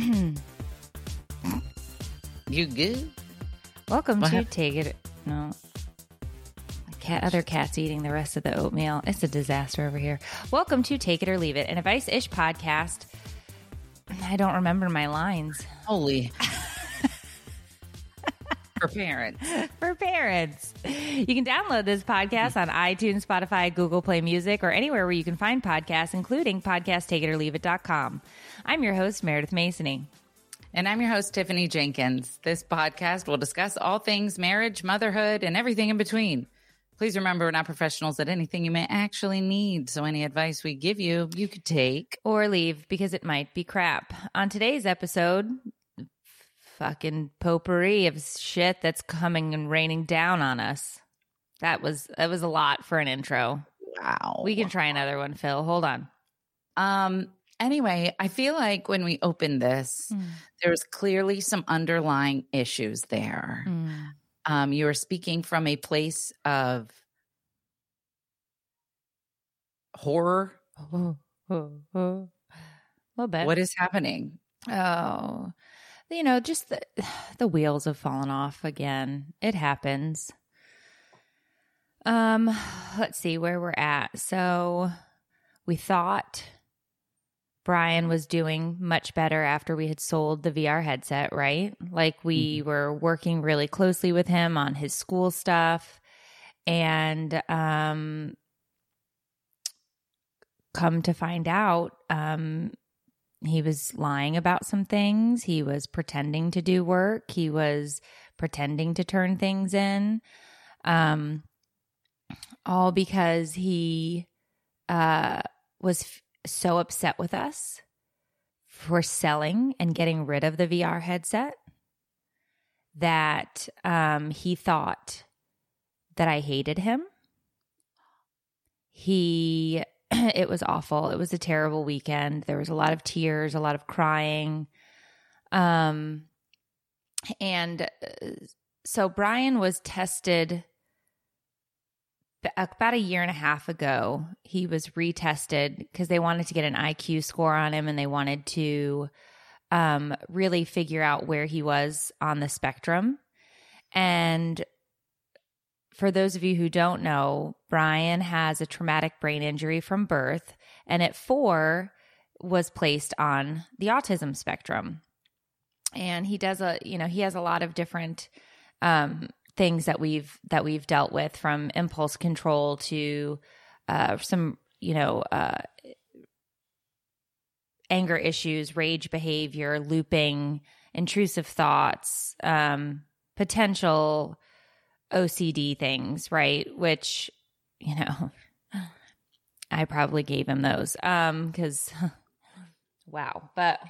You good? Welcome What to hap- Take It. No. Cat, other cats eating the rest of the oatmeal. It's a disaster over here. Welcome to Take It or Leave It, an advice ish podcast. I don't remember my lines Holy. For parents. for parents. You can download this podcast on iTunes, Spotify, Google Play Music, or anywhere where you can find podcasts, including podcasttakeitorleaveit.com. I'm your host, Meredith Masony. And I'm your host, Tiffany Jenkins. This podcast will discuss all things marriage, motherhood, and everything in between. Please remember, we're not professionals at anything you may actually need. So, any advice we give you, you could take. or leave because it might be crap. On today's episode, fucking potpourri of shit that's coming and raining down on us. That was that was a lot for an intro. Wow. We can try another one, Phil. Hold on. Um. Anyway, I feel like when we opened this, there was clearly some underlying issues there. Um, you were speaking from a place of horror. a little bit. What is happening? Oh, you know, just the the wheels have fallen off again. It happens. Um, let's see where we're at. So, we thought Brian was doing much better after we had sold the VR headset, right? Like we were working really closely with him on his school stuff and um come to find out um he was lying about some things. He was pretending to do work. He was pretending to turn things in. Um, all because he uh, was f- so upset with us for selling and getting rid of the VR headset that um, he thought that I hated him. He it was awful. It was a terrible weekend. There was a lot of tears, a lot of crying. Um and uh, so Brian was tested about a year and a half ago. He was retested because they wanted to get an IQ score on him and they wanted to um really figure out where he was on the spectrum. And for those of you who don't know, Brian has a traumatic brain injury from birth, and at four was placed on the autism spectrum. And he does a, you know, he has a lot of different um, things that we've that we've dealt with, from impulse control to uh, some, you know, uh, anger issues, rage behavior, looping, intrusive thoughts, um, potential OCD things, right? Which, you know, I probably gave him those. Um, cause wow. But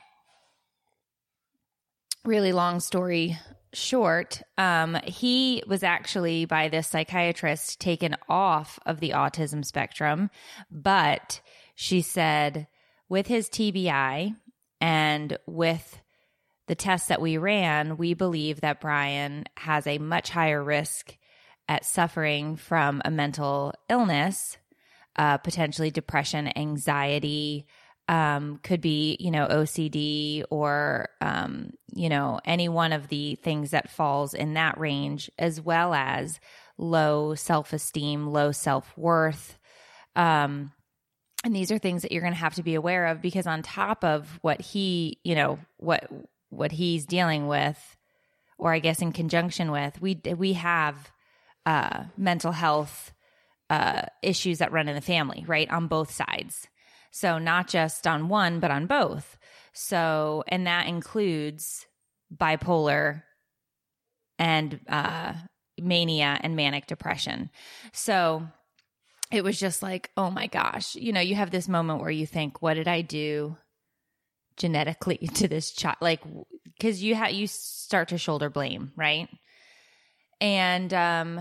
really long story short, um, he was actually by this psychiatrist taken off of the autism spectrum, but she said with his TBI and with the tests that we ran, we believe that Brian has a much higher risk at suffering from a mental illness, uh, potentially depression, anxiety, um, could be, you know, OCD or, um, you know, any one of the things that falls in that range, as well as low self esteem, low self worth. Um, and these are things that you're going to have to be aware of because on top of what he, you know, what what he's dealing with, or I guess in conjunction with, we we have uh, mental health uh, issues that run in the family, right, on both sides. So not just on one, but on both. So, and that includes bipolar and uh, mania and manic depression. So it was just like, oh my gosh, you know, you have this moment where you think, what did I do genetically to this child like because you have you start to shoulder blame right? And um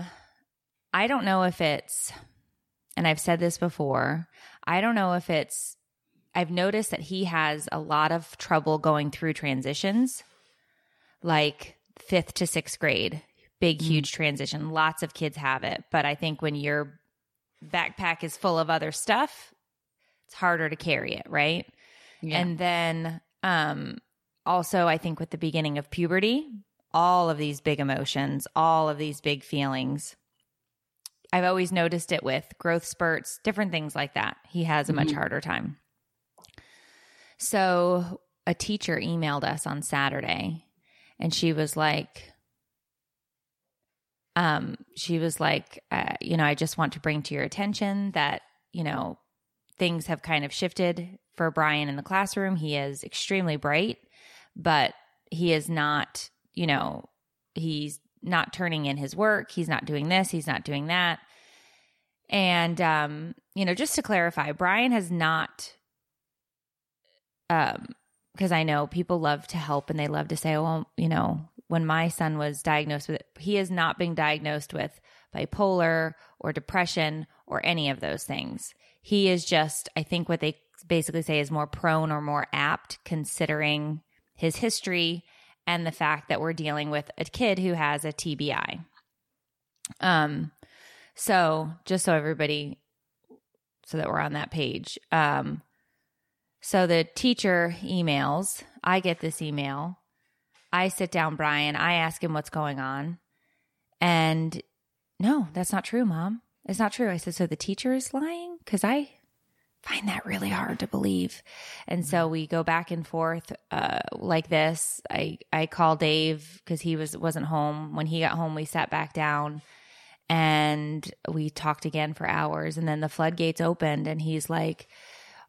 i don't know if it's and i've said this before i don't know if it's i've noticed that he has a lot of trouble going through transitions like fifth to sixth grade big huge transition lots of kids have it but i think when your backpack is full of other stuff it's harder to carry it right Yeah. and then um also I think with the beginning of puberty, all of these big emotions, all of these big feelings. I've always noticed it with growth spurts, different things like that. He has a much harder time. So, a teacher emailed us on Saturday and she was like um she was like uh, you know, I just want to bring to your attention that, you know, things have kind of shifted for Brian in the classroom. He is extremely bright, but he is not, you know, he's not turning in his work. He's not doing this. He's not doing that. And, um, you know, just to clarify, Brian has not, um, because I know people love to help and they love to say, well, you know, when my son was diagnosed with it, he has not been diagnosed with bipolar or depression or any of those things. He is just, I think what they basically say is more prone or more apt considering his history and the fact that we're dealing with a kid who has a TBI. Um so just so everybody so that we're on that page. Um so the teacher emails, I get this email. I sit down Brian, I ask him what's going on. And no, that's not true, mom. It's not true. I said, so the teacher is lying? Because I find that really hard to believe. And so we go back and forth uh, like this. I I call Dave because he was wasn't home. When he got home, we sat back down and we talked again for hours. And then the floodgates opened, and he's like,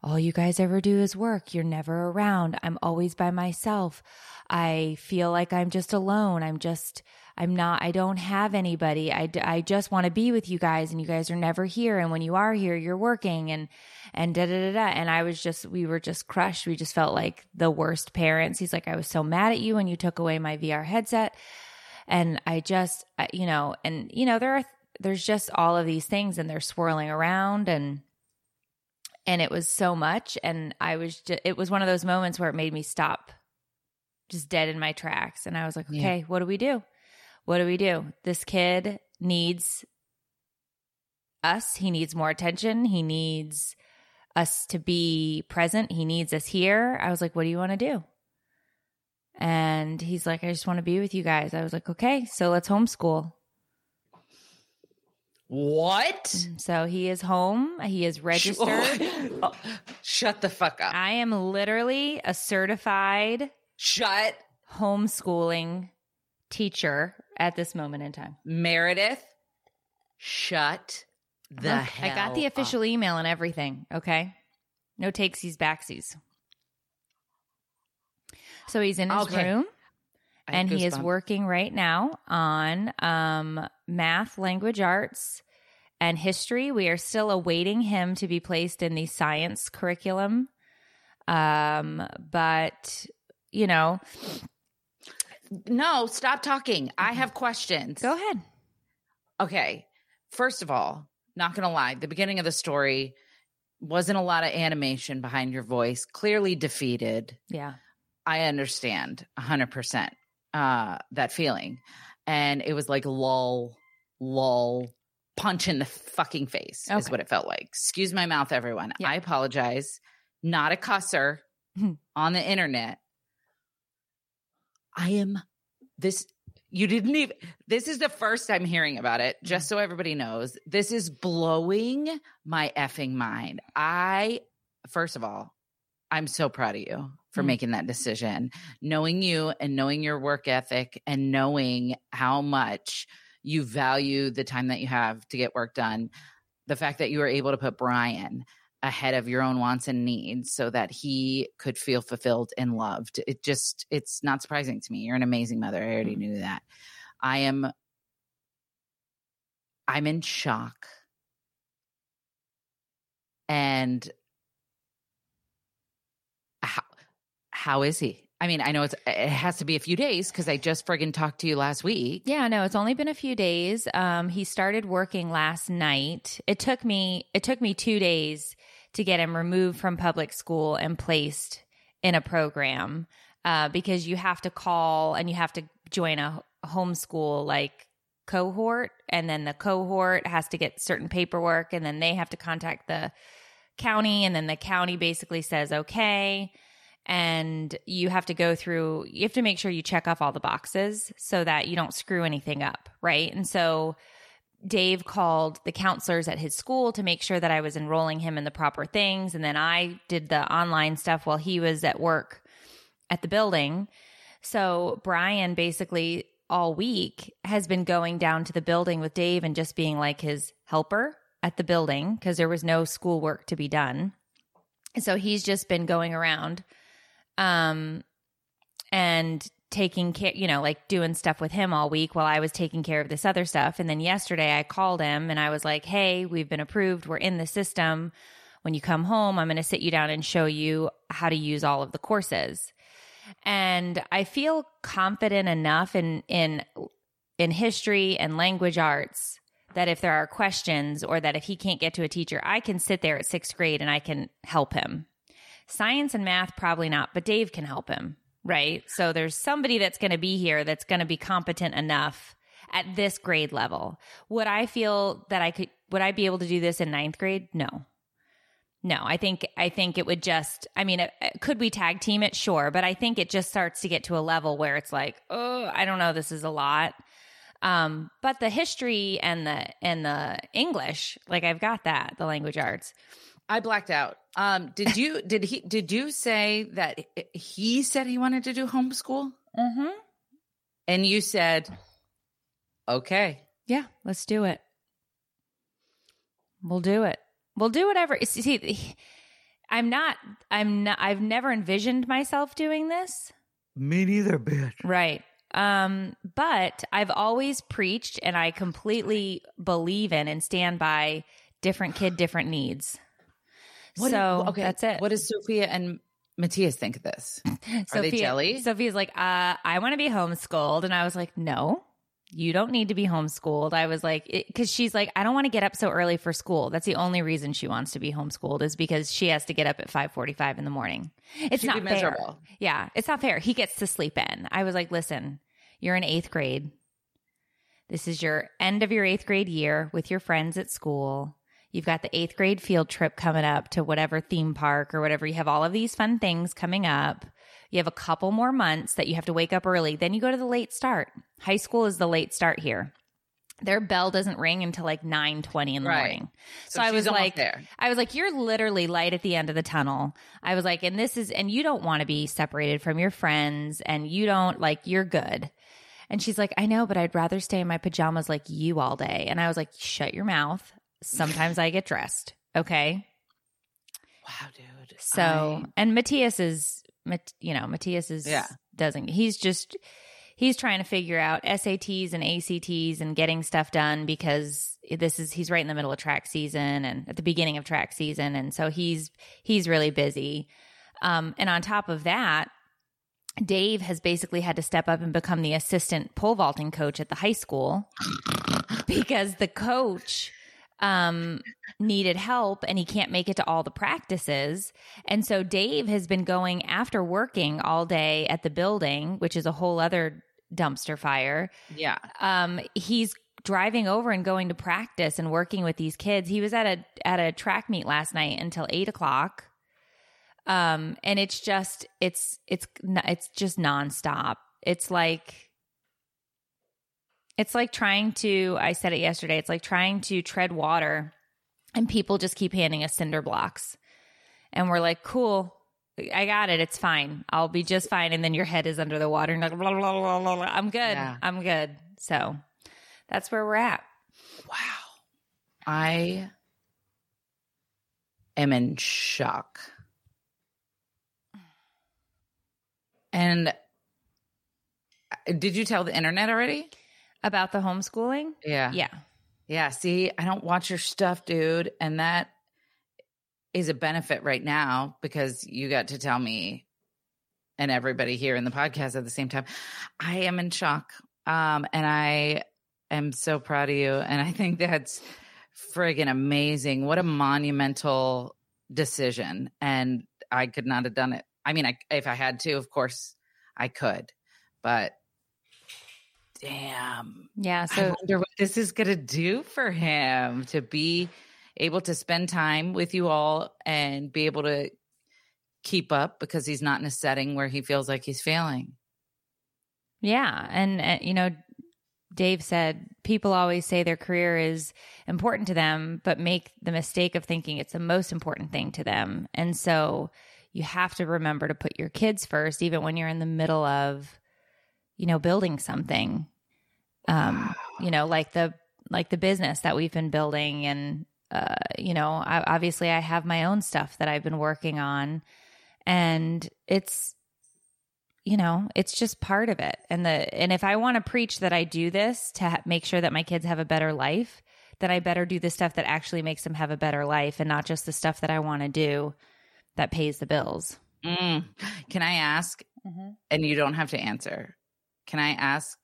"All you guys ever do is work. You're never around. I'm always by myself. I feel like I'm just alone. I'm just." I'm not, I don't have anybody. I, I just want to be with you guys and you guys are never here. And when you are here, you're working and, and da da da da. And I was just, we were just crushed. We just felt like the worst parents. He's like, I was so mad at you when you took away my VR headset. And I just, you know, and, you know, there are, there's just all of these things and they're swirling around and, and it was so much. And I was just, it was one of those moments where it made me stop just dead in my tracks. And I was like, Yeah. okay, what do we do? What do we do? This kid needs us. He needs more attention. He needs us to be present. He needs us here. I was like, what do you want to do? And he's like, I just want to be with you guys. I was like, okay, so let's homeschool. What? So he is home. He is registered. Oh, shut the fuck up. I am literally a certified Shut homeschooling teacher at this moment in time. Meredith. Shut the Look, hell I got the up. official email and everything. Okay. No takesies, backsies. So he's in his Okay. room and he is working right now on um, math, language arts, and history. We are still awaiting him to be placed in the science curriculum. Um, but you know, No, stop talking. I have questions. go ahead. Okay. First of all, not going to lie, the beginning of the story wasn't a lot of animation behind your voice. Clearly defeated. Yeah. I understand 100% uh, that feeling. And it was like lull, lull, punch in the fucking face is what it felt like. Excuse my mouth, everyone. Yeah. I apologize. Not a cusser on the internet. I am this. You didn't even. This is the first I'm hearing about it. Just so everybody knows, this is blowing my effing mind. I, first of all, I'm so proud of you for Mm. making that decision. Knowing you and knowing your work ethic and knowing how much you value the time that you have to get work done. The fact that you were able to put Brian ahead of your own wants and needs so that he could feel fulfilled and loved. It just, it's not surprising to me. You're an amazing mother. I already knew that. I am, I'm in shock. And how, How is he? I mean, I know it's it has to be a few days because I just friggin' talked to you last week. Yeah, no, it's only been a few days. Um, he started working last night. It took me it took me two days to get him removed from public school and placed in a program uh, because you have to call and you have to join a homeschool like cohort, and then the cohort has to get certain paperwork, and then they have to contact the county, and then the county basically says okay and you have to go through you have to make sure you check off all the boxes so that you don't screw anything up right? And so Dave called the counselors at his school to make sure that I was enrolling him in the proper things. And then I did the online stuff while he was at work at the building. So Brian basically all week has been going down to the building with Dave and just being like his helper at the building because there was no schoolwork to be done. So he's just been going around um, and taking care, you know, like doing stuff with him all week while I was taking care of this other stuff. And then yesterday I called him and I was like, hey, we've been approved. We're in the system. When you come home, I'm going to sit you down and show you how to use all of the courses. And I feel confident enough in, in, in history and language arts that if there are questions or that if he can't get to a teacher, I can sit there at sixth grade and I can help him. Science and math, probably not, but Dave can help him, right? So there's somebody that's going to be here that's going to be competent enough at this grade level. Would I feel that I could, would I be able to do this in ninth grade? No. No, I think I think it would just. I mean, it, could we tag team it? Sure, but I think it just starts to get to a level where it's like, oh, I don't know, this is a lot. Um, but the history and the and the English, like I've got that, the language arts. I blacked out. Um, did you did he did you say that he said he wanted to do homeschool? Mm-hmm. And you said, okay, yeah, let's do it. We'll do it. We'll do whatever. See, I'm not. I'm not. I've never envisioned myself doing this. Me neither, bitch. Right. Um, but I've always preached, and I completely believe in and stand by different kid, different needs. What so okay, that's it. What does Sophia and Matthias think of this? Are they jelly? Sophia's like, uh, I want to be homeschooled. And I was like, no, you don't need to be homeschooled. I was like, because she's like, I don't want to get up so early for school. That's the only reason she wants to be homeschooled is because she has to get up at 545 in the morning. It's She'd not be fair. miserable. Yeah, it's not fair. He gets to sleep in. I was like, listen, you're in eighth grade. This is your end of your eighth grade year with your friends at school. You've got the eighth grade field trip coming up to whatever theme park or whatever. You have all of these fun things coming up. You have a couple more months that you have to wake up early. Then you go to the late start. High school is the late start here. Their bell doesn't ring until like 9 20 in the Right. morning. So So, I was like, there. I was like, you're literally light at the end of the tunnel. I was like, and this is, and you don't want to be separated from your friends and you don't like, you're good. And she's like, I know, but I'd rather stay in my pajamas like you all day. And I was like, shut your mouth. Sometimes I get dressed. Okay. Wow, dude. So, I- and Matthias is, you know, Matthias is, Yeah. doesn't, he's just, he's trying to figure out SATs and ACTs and getting stuff done because this is, he's right in the middle of track season and at the beginning of track season. And so he's, he's really busy. Um, and on top of that, Dave has basically had to step up and become the assistant pole vaulting coach at the high school because the coach um, needed help and he can't make it to all the practices. And so Dave has been going after working all day at the building, which is a whole other dumpster fire. yeah. Um, he's driving over and going to practice and working with these kids. He was at a at a track meet last night until eight o'clock. Um, and it's just it's it's it's just nonstop. It's like it's like trying to. I said it yesterday. It's like trying to tread water, and people just keep handing us cinder blocks, and we're like, cool. I got it. It's fine. I'll be just fine. And then your head is under the water. And like, blah, blah, blah, blah, blah. I'm good. Yeah. I'm good. So that's where we're at. Wow. I am in shock. And uh, did you tell the internet already? About the homeschooling? Yeah. Yeah. Yeah. See, I don't watch your stuff, dude. And that is a benefit right now because you got to tell me and everybody here in the podcast at the same time. I am in shock. Um, and I am so proud of you. And I think that's friggin' amazing. What a monumental decision. And I could not have done it. I mean, I, if I had to, of course I could, but damn. Yeah. I So wonder what this is going to do for him to be able to spend time with you all and be able to keep up because he's not in a setting where he feels like he's failing. Yeah. And, uh, you know, Dave said people always say their career is important to them, but make the mistake of thinking it's the most important thing to them. And so you have to remember to put your kids first, even when you're in the middle of, you know, building something. Um, you know, like the like the business that we've been building, and uh, you know, I, obviously I have my own stuff that I've been working on, and it's you know it's just part of it. And the and if i want to preach that i do this to ha- make sure that my kids have a better life then i better do the stuff that actually makes them have a better life and not just the stuff that i want to do that pays the bills. Mm. Can I ask, and you don't have to answer, can I ask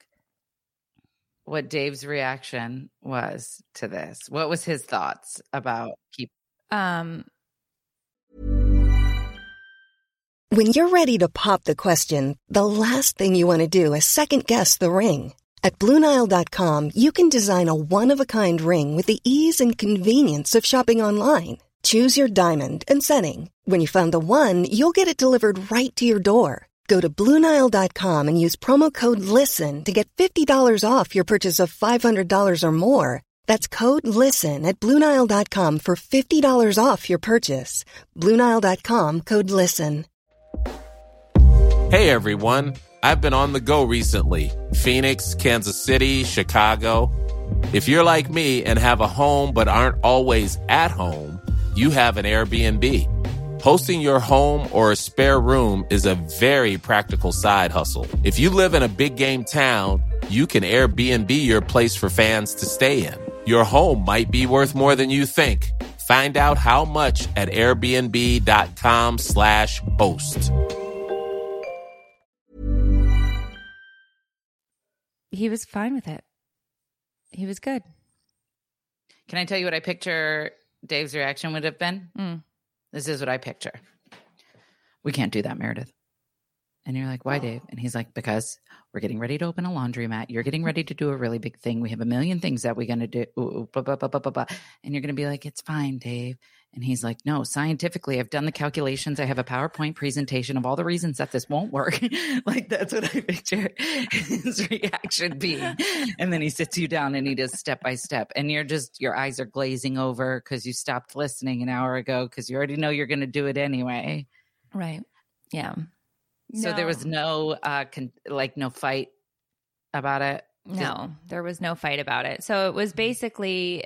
what Dave's reaction was to this? What was his thoughts about keep? um When you're ready to pop the question, the last thing you want to do is second guess the ring. At Bluenile.com, you can design a one of a kind ring with the ease and convenience of shopping online. Choose your diamond and setting. When you find the one, you'll get it delivered right to your door. Go to Bluenile.com and use promo code LISTEN to get $50 off your purchase of $500 or more. That's code LISTEN at Bluenile.com for $50 off your purchase. Bluenile.com code LISTEN. Hey everyone, I've been on the go recently Phoenix, Kansas City, Chicago. If you're like me and have a home but aren't always at home, you have an Airbnb. Hosting your home or a spare room is a very practical side hustle. If you live in a big game town, you can Airbnb your place for fans to stay in. Your home might be worth more than you think. Find out how much at airbnb.com/slash host. he was fine with it he was good Can I tell you what I picture Dave's reaction would have been? Mm. This is what I picture. We can't do that, Meredith. And you're like, why, Dave? And he's like, because we're getting ready to open a laundromat. You're getting ready to do a really big thing. We have a million things that we're going to do. Ooh, ooh, blah, blah, blah, blah, blah, blah. And you're going to be like, it's fine, Dave. And he's like, no, scientifically, I've done the calculations. I have a PowerPoint presentation of all the reasons that this won't work. like, that's what I picture his reaction being. And then he sits you down and he does step by step. And you're just, your eyes are glazing over because you stopped listening an hour ago because you already know you're going to do it anyway. right yeah So there was no uh con- like no fight about it. No, there was no fight about it. So it was basically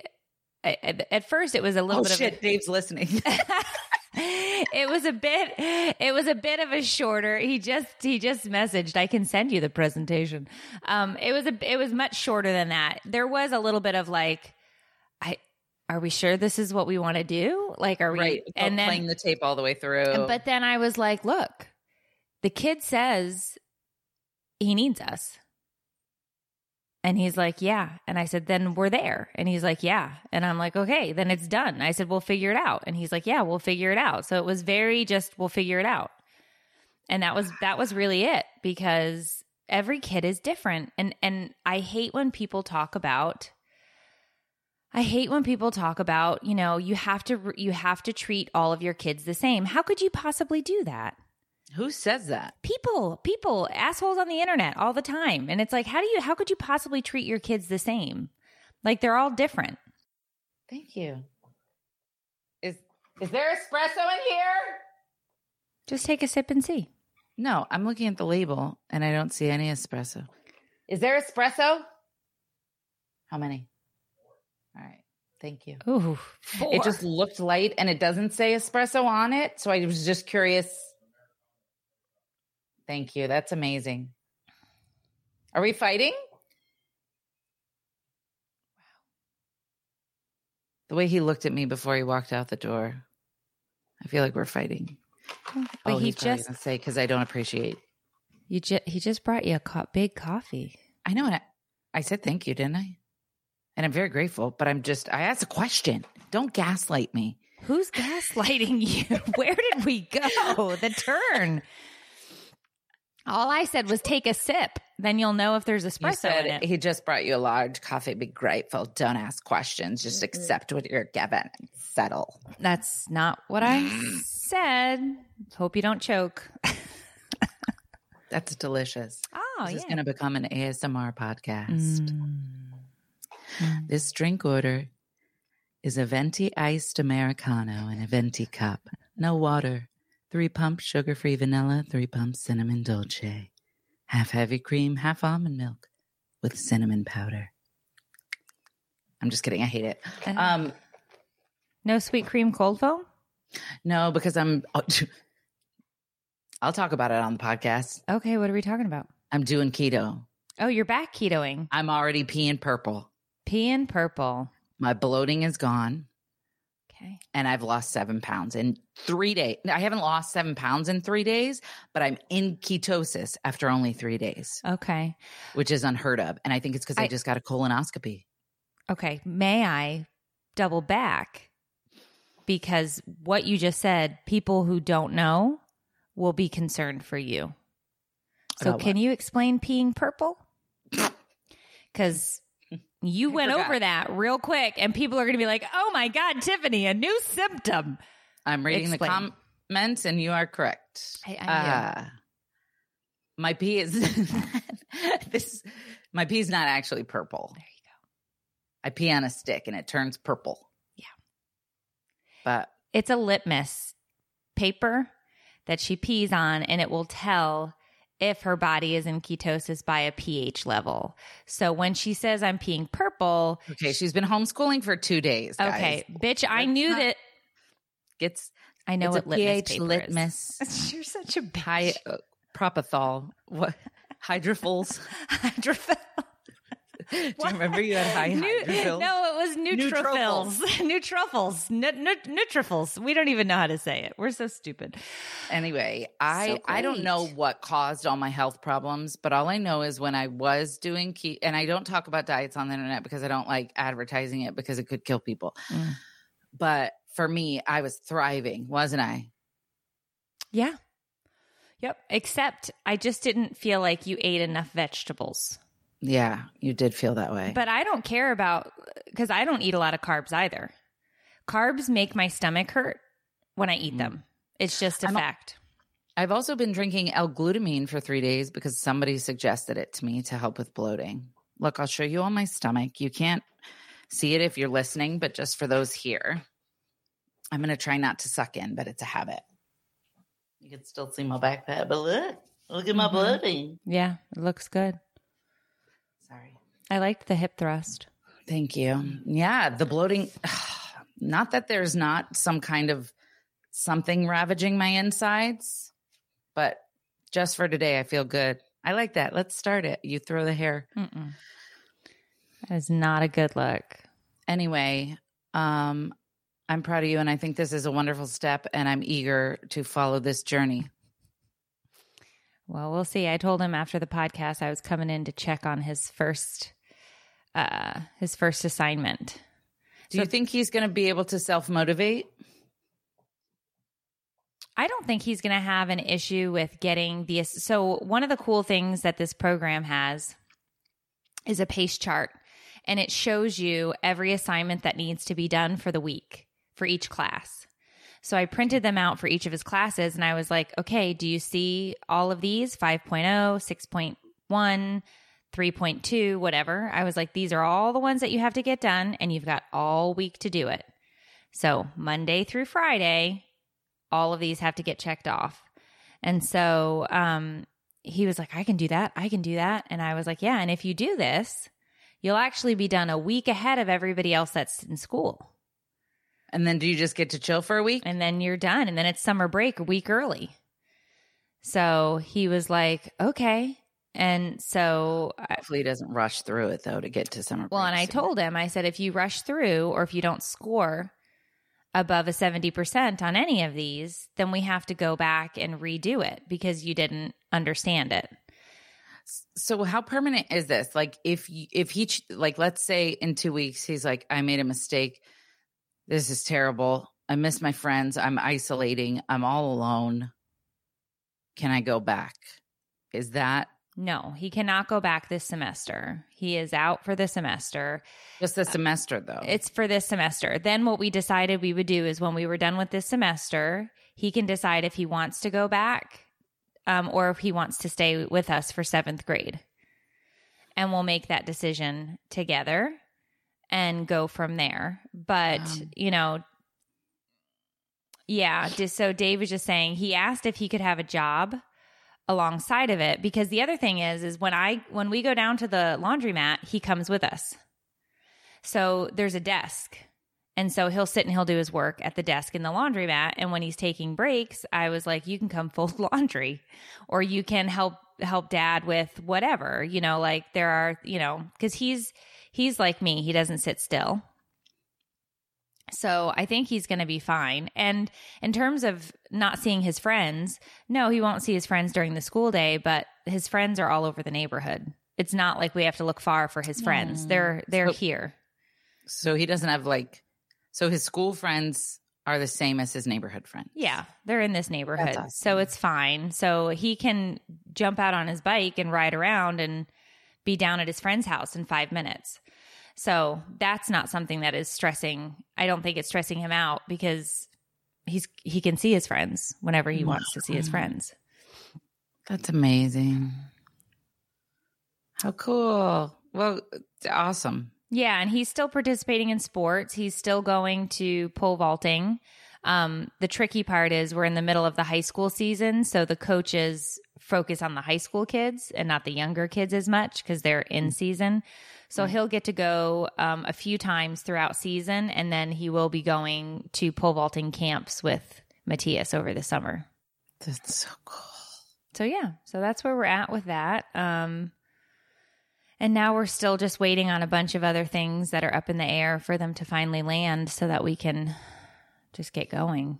at, at first it was a little Oh bit shit, of Dave's listening. it was a bit it was a bit of a shorter he just he just messaged i can send you the presentation um it was a it was much shorter than that there was a little bit of like i are we sure this is what we want to do like are we right. and then playing the tape all the way through. but then I was like, look, the kid says he needs us. And he's like, yeah. And I said, then we're there. And he's like, yeah. And I'm like, okay, then it's done. I said, we'll figure it out. And he's like, yeah, we'll figure it out. So it was very just, we'll figure it out. And that was, that was really it because every kid is different. And, and I hate when people talk about, I hate when people talk about, you know, you have to you have to treat all of your kids the same. How could you possibly do that? Who says that? People, people, assholes on the internet all the time. And it's like, how do you how could you possibly treat your kids the same? Like they're all different. Thank you. Is is there espresso in here? Just take a sip and see. No, I'm looking at the label and I don't see any espresso. Is there espresso? How many? All right. Thank you. Ooh, It just looked light and it doesn't say espresso on it. So I was just curious. Thank you. That's amazing. Are we fighting? Wow. The way he looked at me before he walked out the door, I feel like we're fighting. But oh, he just say because I don't appreciate. you just he just brought you a co- big coffee. I know, and I, I said thank you, didn't I? And I'm very grateful, but I'm just I asked a question. Don't gaslight me. Who's gaslighting you? Where did we go? The turn. All I said was take a sip. Then you'll know if there's You espresso said in it. he just brought you a large coffee. Be grateful. Don't ask questions. Just accept what you're given. and Settle. That's not what I said. Hope you don't choke. That's delicious. Oh, this is going to become an ASMR podcast. Mm. This drink order is a venti iced Americano in a venti cup. No water. Three pumps sugar free vanilla, three pumps cinnamon dolce. Half heavy cream, half almond milk with cinnamon powder. I'm just kidding. I hate it. Um, no sweet cream cold foam? no, because I'm. I'll talk about it on the podcast. Okay, what are we talking about? I'm doing keto. Oh, you're back ketoing. I'm already peeing purple. Pea and purple. My bloating is gone. Okay. and I've lost seven pounds in three days. I haven't lost seven pounds in three days, but I'm in ketosis after only three days, Okay. which is unheard of. And I think it's because I, I- just got a colonoscopy. Okay. May I double back? Because what you just said, people who don't know will be concerned for you. So, About can what? you explain peeing purple? Because you went forgot. over that real quick, and people are going to be like, oh my God, Tiffany, a new symptom. I'm reading the comments, and you are correct. I- I Uh, my pee is this. My pee is not actually purple. There you go. I pee on a stick, and it turns purple. Yeah. but It's a litmus paper that she pees on, and it will tell if her body is in ketosis by a pH level. So when she says I'm peeing purple, okay, she's been homeschooling for two days. Guys. okay, bitch, I Let's knew not- that. gets I know it's what a litmus pH paper litmus. is. You're such a bitch. Hi, uh, propofol. What? Hydrophils. Hydrophil. Do you remember you had high hydrophils? no, it was neutrophils. Neutrophils. Neutrophils. We don't even know how to say it. We're so stupid. Anyway, I I don't know what caused all my health problems, but all I know is when I was doing keto, and I don't talk about diets on the internet because I don't like advertising it because it could kill people. Mm. But for me, I was thriving, wasn't I? Yeah. Yep. Except I just didn't feel like you ate enough vegetables. Yeah, you did feel that way. But I don't care about because I don't eat a lot of carbs either. Carbs make my stomach hurt when I eat them. It's just a I'm fact. I've also been drinking L-glutamine for three days because somebody suggested it to me to help with bloating. Look, I'll show you on my stomach. You can't see it if you're listening, but just for those here, I'm going to try not to suck in, but it's a habit. You can still see my backpack, but look, look at my Mhm. bloating. yeah, it looks good. Sorry. I liked the hip thrust. Thank you. Yeah, the bloating. Not that there's not some kind of something ravaging my insides, but just for today, I feel good. I like that. Let's start it. You throw the hair. Mm-mm. That is not a good look. Anyway, um, I'm proud of you, and I think this is a wonderful step, and I'm eager to follow this journey. Well, we'll see. I told him after the podcast I was coming in to check on his first uh his first assignment. Do you think he's going to be able to self motivate? I don't think he's going to have an issue with getting the. So, one of the cool things that this program has is a pace chart, and it shows you every assignment that needs to be done for the week for each class. So, I printed them out for each of his classes, and I was like, okay, do you see all of these 5.0, 6.1, 3.2, whatever? I was like, these are all the ones that you have to get done, and you've got all week to do it. So, Monday through Friday, all of these have to get checked off. And so um, he was like, I can do that. I can do that. And I was like, yeah. And if you do this, you'll actually be done a week ahead of everybody else that's in school. And then do you just get to chill for a week? And then you're done. And then it's summer break a week early. So he was like, okay. And so Hopefully, he doesn't rush through it though to get to summer. Well, and I told him, I said, if you rush through or if you don't score, above a 70% on any of these, then we have to go back and redo it because you didn't understand it. So how permanent is this? Like if you, if he like let's say in 2 weeks he's like I made a mistake. This is terrible. I miss my friends. I'm isolating. I'm all alone. Can I go back? Is that No, he cannot go back this semester. He is out for the semester. just the semester though? It's for this semester. Then what we decided we would do is when we were done with this semester, he can decide if he wants to go back um, or if he wants to stay with us for seventh grade. And we'll make that decision together and go from there. But, Wow. you know, yeah. just- So Dave was just saying he asked if he could have a job alongside of it because the other thing is is when I when we go down to the laundromat, he comes with us. So there's a desk. And so he'll sit and he'll do his work at the desk in the laundromat. And when he's taking breaks, I was like, you can come fold laundry or you can help help dad with whatever, you know, like there are, you know, because he's he's like me. He doesn't sit still. So I think he's going to be fine. And in terms of not seeing his friends, no, he won't see his friends during the school day, but his friends are all over the neighborhood. It's not like we have to look far for his friends. Hmm. They're they're So- here. so he doesn't have like so his school friends are the same as his neighborhood friends. Yeah, they're in this neighborhood. awesome. So it's fine. So he can jump out on his bike and ride around and be down at his friend's house in 5 minutes. So that's not something that is stressing. I don't think it's stressing him out because he's he can see his friends whenever he wants to see his friends. That's amazing. How cool. Well, awesome. Yeah, and he's still participating in sports. He's still going to pole vaulting. Um, the tricky part is we're in the middle of the high school season, so the coaches focus on the high school kids and not the younger kids as much because they're in season. So he'll get to go um, a few times throughout season, and then he will be going to pole vaulting camps with Matthias over the summer. That's so cool. So yeah, so that's where we're at with that. Um and now we're still just waiting on a bunch of other things that are up in the air for them to finally land so that we can just get going.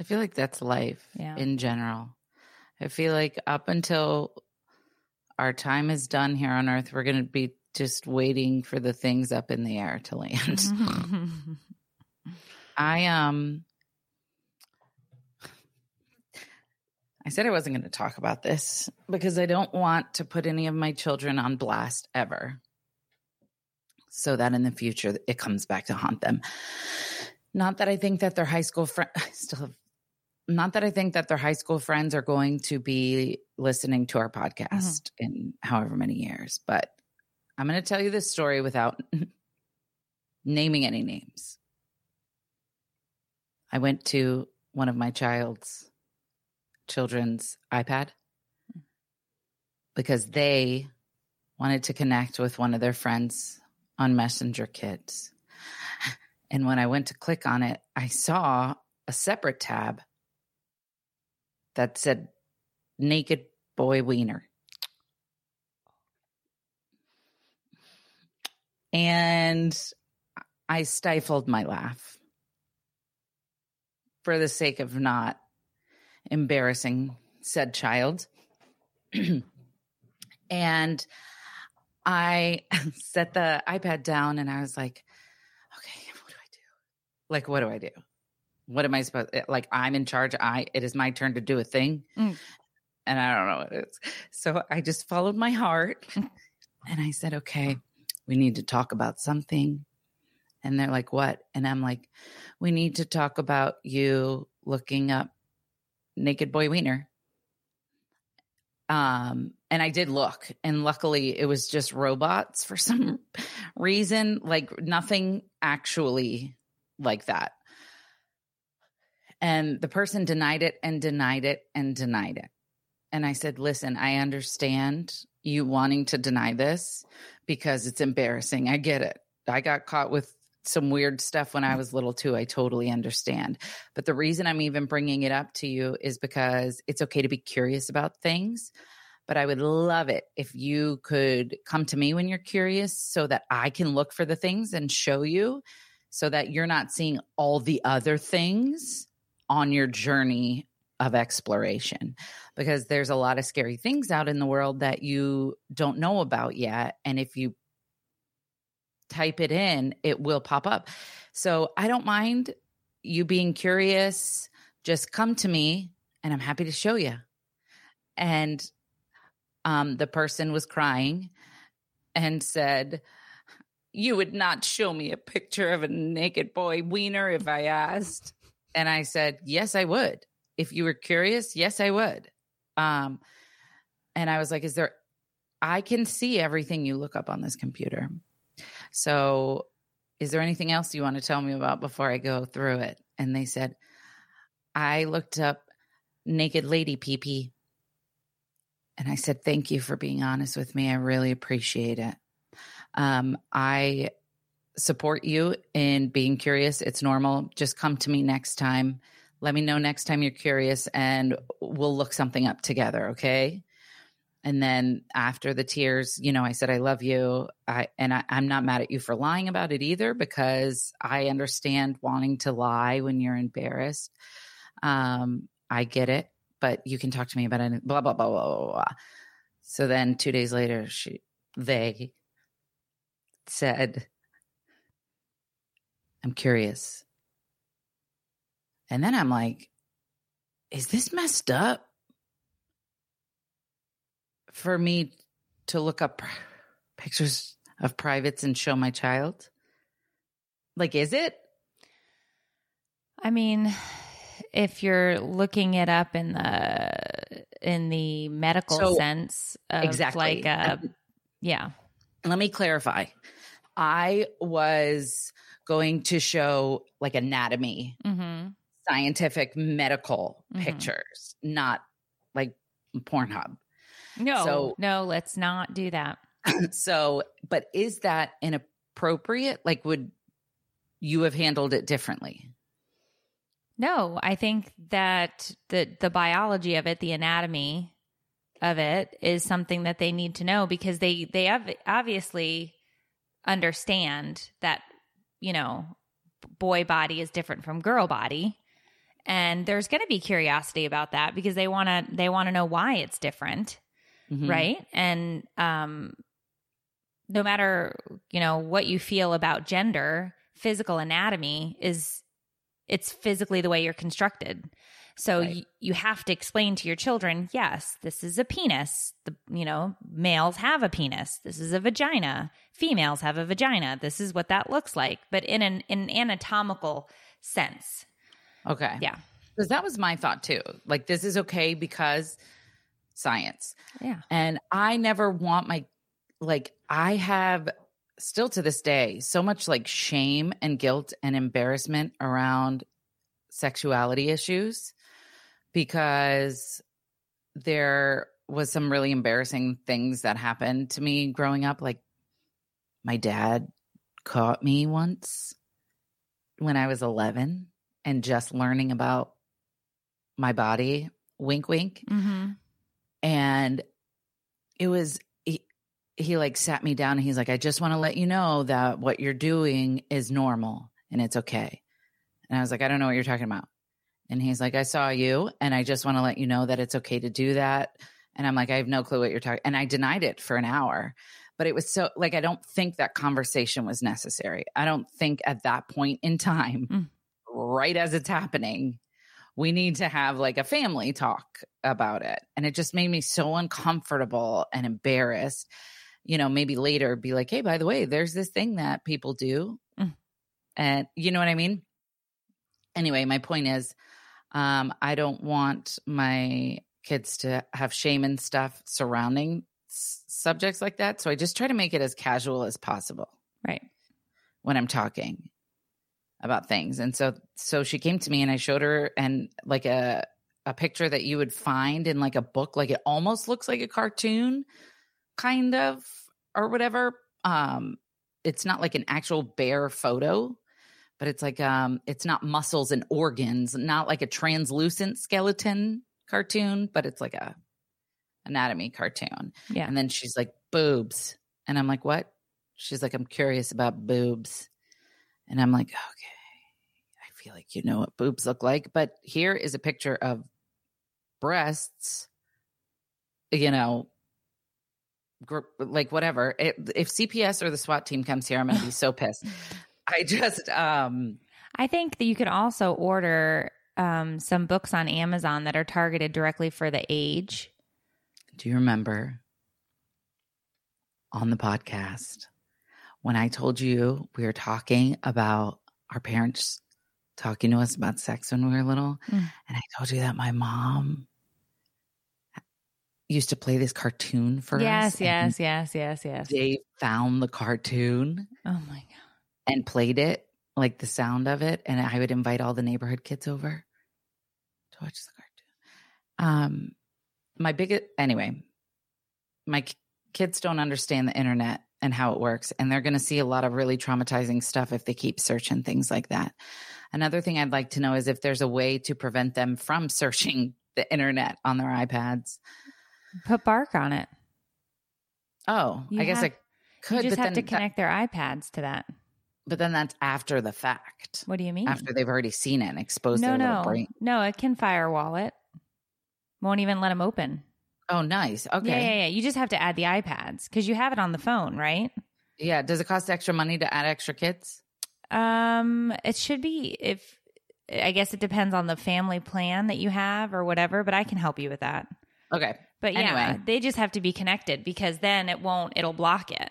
I feel like that's life Yeah. in general. I feel like up until our time is done here on earth, we're going to be just waiting for the things up in the air to land. I um I said I wasn't going to talk about this because I don't want to put any of my children on blast ever. So that in the future it comes back to haunt them. Not that I think that their high school friend still have not that I think that their high school friends are going to be listening to our mm-hmm. podcast in however many years, but I'm going to tell you this story without naming any names. I went to one of my child's children's iPad because they wanted to connect with one of their friends on Messenger Kids. And when I went to click on it, I saw a separate tab that said naked boy wiener. And I stifled my laugh for the sake of not embarrassing said child. and I set the iPad down and I was like, okay, what do I do? Like, what do I do? What am I supposed like I'm in charge. I it is my turn to do a thing. Mm. And I don't know what it is. So I just followed my heart and I said, okay, we need to talk about something. And they're like, what? And I'm like, we need to talk about you looking up naked boy wiener. Um, and I did look, and luckily it was just robots for some reason, like nothing actually like that. And the person denied it and denied it and denied it. And I said, listen, I understand you wanting to deny this because it's embarrassing. I get it. I got caught with some weird stuff when I mm. was little too. I totally understand. But the reason I'm even bringing it up to you is because it's okay to be curious about things. But I would love it if you could come to me when you're curious so that I can look for the things and show you so that you're not seeing all the other things on your journey of exploration. Because there's a lot of scary things out in the world that you don't know about yet and if you type it in it will pop up. So i don't mind you being curious. Just come to me and i'm happy to show you and um, the person was crying and said you would not show me a picture of a naked boy wiener if I asked. And I said, Yes, I would. If you were curious, yes, I would. Um, and I was like, Is there, I can see everything you look up on this computer. So, is there anything else you want to tell me about before I go through it? And they said, I looked up naked lady pee And I said, Thank you for being honest with me. I really appreciate it. Um, I support you in being curious. It's normal. Just come to me next time. Let me know next time you're curious and we'll look something up together. Okay. And then after the tears, you know, I said, I love you. I, and I, I'm not mad at you for lying about it either because I understand wanting to lie when you're embarrassed. Um, I get it, but you can talk to me about it. Blah, blah, blah, blah, blah, blah. So then two days later, she, they said, I'm curious. And then I'm like, is this messed up for me to look up pictures of privates and show my child? Like, is it? I mean, if you're looking it up in the in the medical so, sense of exactly. Uh, like a yeah. Let me clarify. I was going to show like anatomy, mm-hmm. scientific, medical mm-hmm. pictures, not like Pornhub. No, so, no, let's not do that. so, but is that inappropriate? Like, would you have handled it differently? No, I think that the the biology of it, the anatomy of it, is something that they need to know because they they have obviously understand that, you know, boy body is different from girl body. And there's going to be curiosity about that because they want to they want to know why it's different. Mm-hmm. Right? And um no matter, you know, what you feel about gender, physical anatomy is it's physically the way you're constructed. So right. y- you have to explain to your children, yes, this is a penis. The you know, males have a penis. This is a vagina. Females have a vagina. This is what that looks like, but in an in an anatomical sense. Okay. Yeah. Because that was my thought too. Like this is okay because science. Yeah. And I never want my like I have still to this day so much like shame and guilt and embarrassment around sexuality issues because there was some really embarrassing things that happened to me growing up. Like my dad caught me once when I was 11 and just learning about my body, wink, wink. Mm-hmm. And it was, he, he like sat me down and he's like, I just want to let you know that what you're doing is normal and it's okay. And I was like, I don't know what you're talking about. And he's like, I saw you and I just want to let you know that it's okay to do that. And I'm like, I have no clue what you're talking. And I denied it for an hour. But it was so like I don't think that conversation was necessary. I don't think at that point in time, mm. right as it's happening, we need to have like a family talk about it. And it just made me so uncomfortable and embarrassed. You know, maybe later be like, hey, by the way, there's this thing that people do. Mm. And you know what I mean? Anyway, my point is, um, I don't want my kids to have shame and stuff surrounding s- subjects like that. So I just try to make it as casual as possible. Right. When I'm talking about things. And so so she came to me and I showed her and like a a picture that you would find in like a book like it almost looks like a cartoon kind of or whatever. Um it's not like an actual bear photo but it's like um it's not muscles and organs, not like a translucent skeleton cartoon, but it's like a anatomy cartoon. Yeah. And then she's like boobs. And I'm like, "What?" She's like, "I'm curious about boobs." And I'm like, okay, I feel like you know what boobs look like. But here is a picture of breasts, you know, like whatever. It, if CPS or the SWAT team comes here, I'm going to be so pissed. I just, um, I think that you can also order um, some books on Amazon that are targeted directly for the age. do you remember on the podcast when I told you we were talking about our parents talking to us about sex when we were little? Mm. And I told you that my mom used to play this cartoon for us. yes, yes, yes, yes, yes. They found the cartoon Oh my god. And played it, like the sound of it, and I would invite all the neighborhood kids over to watch the cartoon. Um, my biggest anyway, my kids don't understand the internet and how it works, and they're going to see a lot of really traumatizing stuff if they keep searching things like that. Another thing I'd like to know is if there's a way to prevent them from searching the internet on their iPads. Put bark on it. Oh, You I guess have- I could, you just have to that- connect their iPads to that. But then that's after the fact. What do you mean? After they've already seen it and exposed no, no, brain. no. It can firewall it. Won't even let them open. Oh, nice. Okay. Yeah, yeah, yeah. You just have to add the iPads because you have it on the phone, right? Yeah. Does it cost extra money to add extra kids? Um, it should be if I guess it depends on the family plan that you have or whatever, but I can help you with that. Okay. But yeah, Anyway. they just have to be connected because then it won't it'll block it.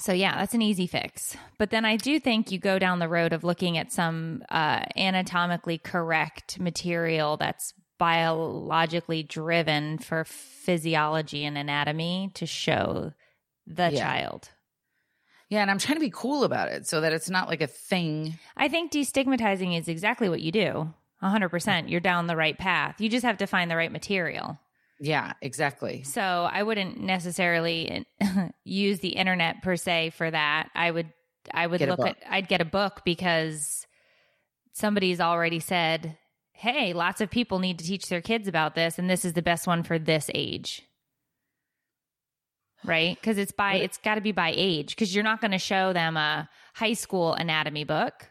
So yeah, that's an easy fix. But then I do think you go down the road of looking at some uh, anatomically correct material that's biologically driven for physiology and anatomy to show the Yeah. child. Yeah. And I'm trying to be cool about it so that it's not like a thing. I think destigmatizing is exactly what you do. 100%. You're down the right path. You just have to find the right material. Yeah, exactly. So I wouldn't necessarily use the internet per se for that. I would I would Get look at I'd get a book because somebody's already said, "Hey, lots of people need to teach their kids about this and this is the best one for this age." Right? Cuz it's by it's got to be by age cuz you're not going to show them a high school anatomy book.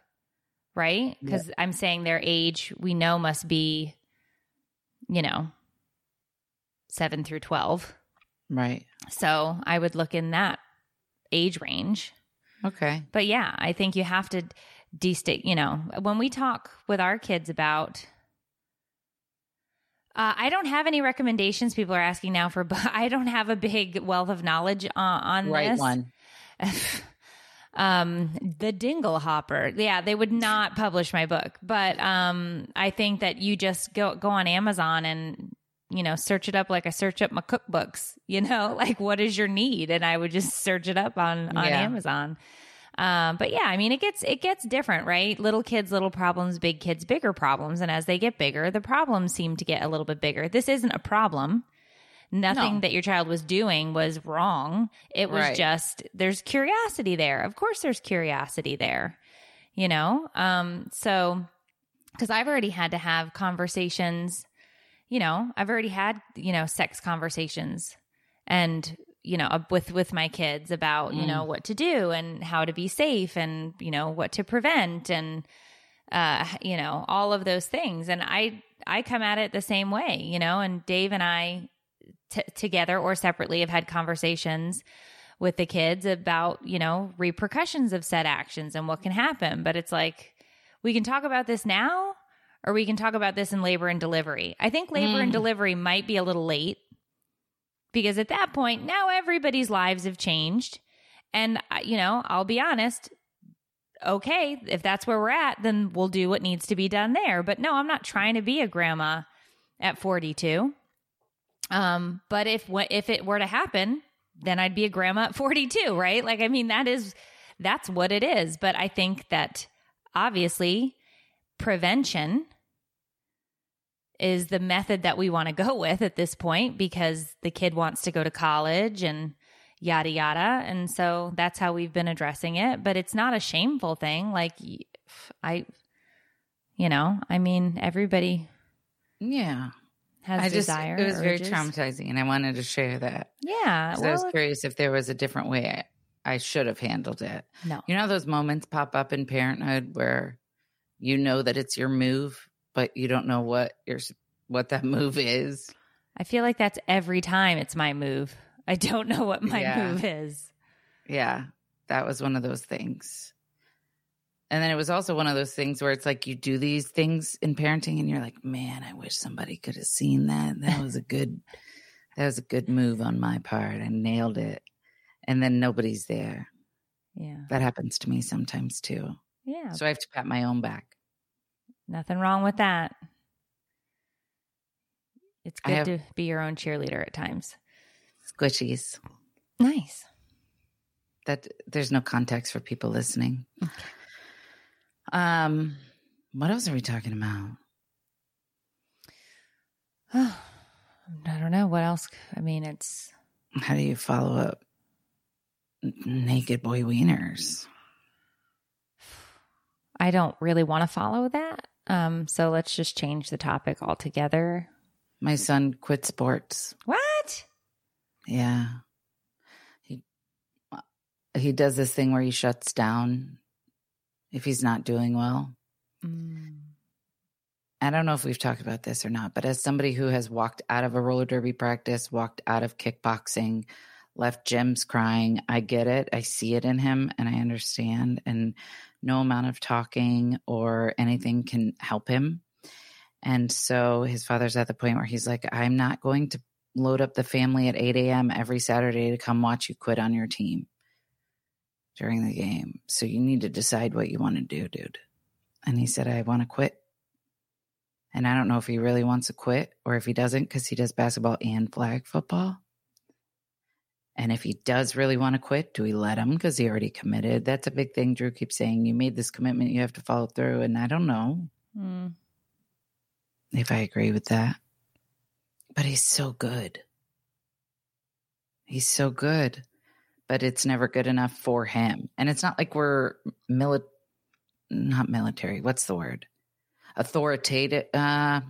Right? Cuz I'm saying their age we know must be you know 7 through 12. Right. So I would look in that age range. Okay. But yeah, I think you have to destate, you know, when we talk with our kids about uh, I don't have any recommendations. People are asking now for, but I don't have a big wealth of knowledge on, on Right this. one. um, the Dingle Hopper. Yeah, they would not publish my book, but um, I think that you just go go on Amazon and you know search it up like I search up my cookbooks. You know, like what is your need, and I would just search it up on on Yeah. Amazon. Um, but yeah, I mean, it gets it gets different, right? Little kids, little problems; big kids, bigger problems. And as they get bigger, the problems seem to get a little bit bigger. This isn't a problem. Nothing No. that your child was doing was wrong. It was Right. just there's curiosity there. Of course, there's curiosity there. You know, um, so because I've already had to have conversations. You know, I've already had you know sex conversations, and you know with with my kids about you know what to do and how to be safe and you know what to prevent and uh you know all of those things. And i i come at it the same way you know and dave and i t- together or separately have had conversations with the kids about you know repercussions of said actions and what can happen. But it's like we can talk about this now or we can talk about this in labor and delivery. I think labor and delivery might be a little late because at that point now everybody's lives have changed. And uh, you know i'll be honest okay if that's where we're at then we'll do what needs to be done there. But no i'm not trying to be a grandma at 42 Um, but if if it were to happen, then I'd be a grandma at 42, right? Like I mean that is that's what it is, but I think that obviously prevention is the method that we want to go with at this point because the kid wants to go to college and yada yada and so that's how we've been addressing it but it's not a shameful thing like i you know i mean everybody Yeah. has I just, desire it was very traumatizing and I wanted to share that. yeah 'Cause I was curious if there was a different way I, I should have handled it. no You know, those moments pop up in parenthood where you know that it's your move, but you don't know what your what that move is. i feel like that's every time it's my move i don't know what my Yeah. move is Yeah, that was one of those things. And then it was also one of those things where it's like you do these things in parenting and you're like, man, I wish somebody could have seen that. That was a good that was a good move on my part. I nailed it. And then nobody's there. yeah That happens to me sometimes too. Yeah So I have to pat my own back. nothing wrong with that it's good to be your own cheerleader at times Squishies. nice That there's no context for people listening. Um what else are we talking about? Oh, I don't know what else. I mean, it's How do you follow up naked boy wieners? I don't really want to follow that. Um, so let's just change the topic altogether. My son quit sports. What? Yeah. He he does this thing where he shuts down if he's not doing well. Mm. I don't know if we've talked about this or not, but as somebody who has walked out of a roller derby practice, walked out of kickboxing, left gyms crying, I get it. I see it in him and I understand. And no amount of talking or anything can help him. And so his father's at the point where he's like, I'm not going to load up the family at 8 a.m. every Saturday to come watch you quit on your team during the game. So you need to decide what you want to do, dude. And he said, I want to quit. And I don't know if he really wants to quit or if he doesn't because he does basketball and flag football. And if he does really want to quit, do we let him because he already committed? That's a big thing. Drew keeps saying, You made this commitment, you have to follow through. And I don't know Mm. if I agree with that. But he's so good. He's so good. But it's never good enough for him. And it's not like we're mili- not military. What's the word? Authoritative. Uh,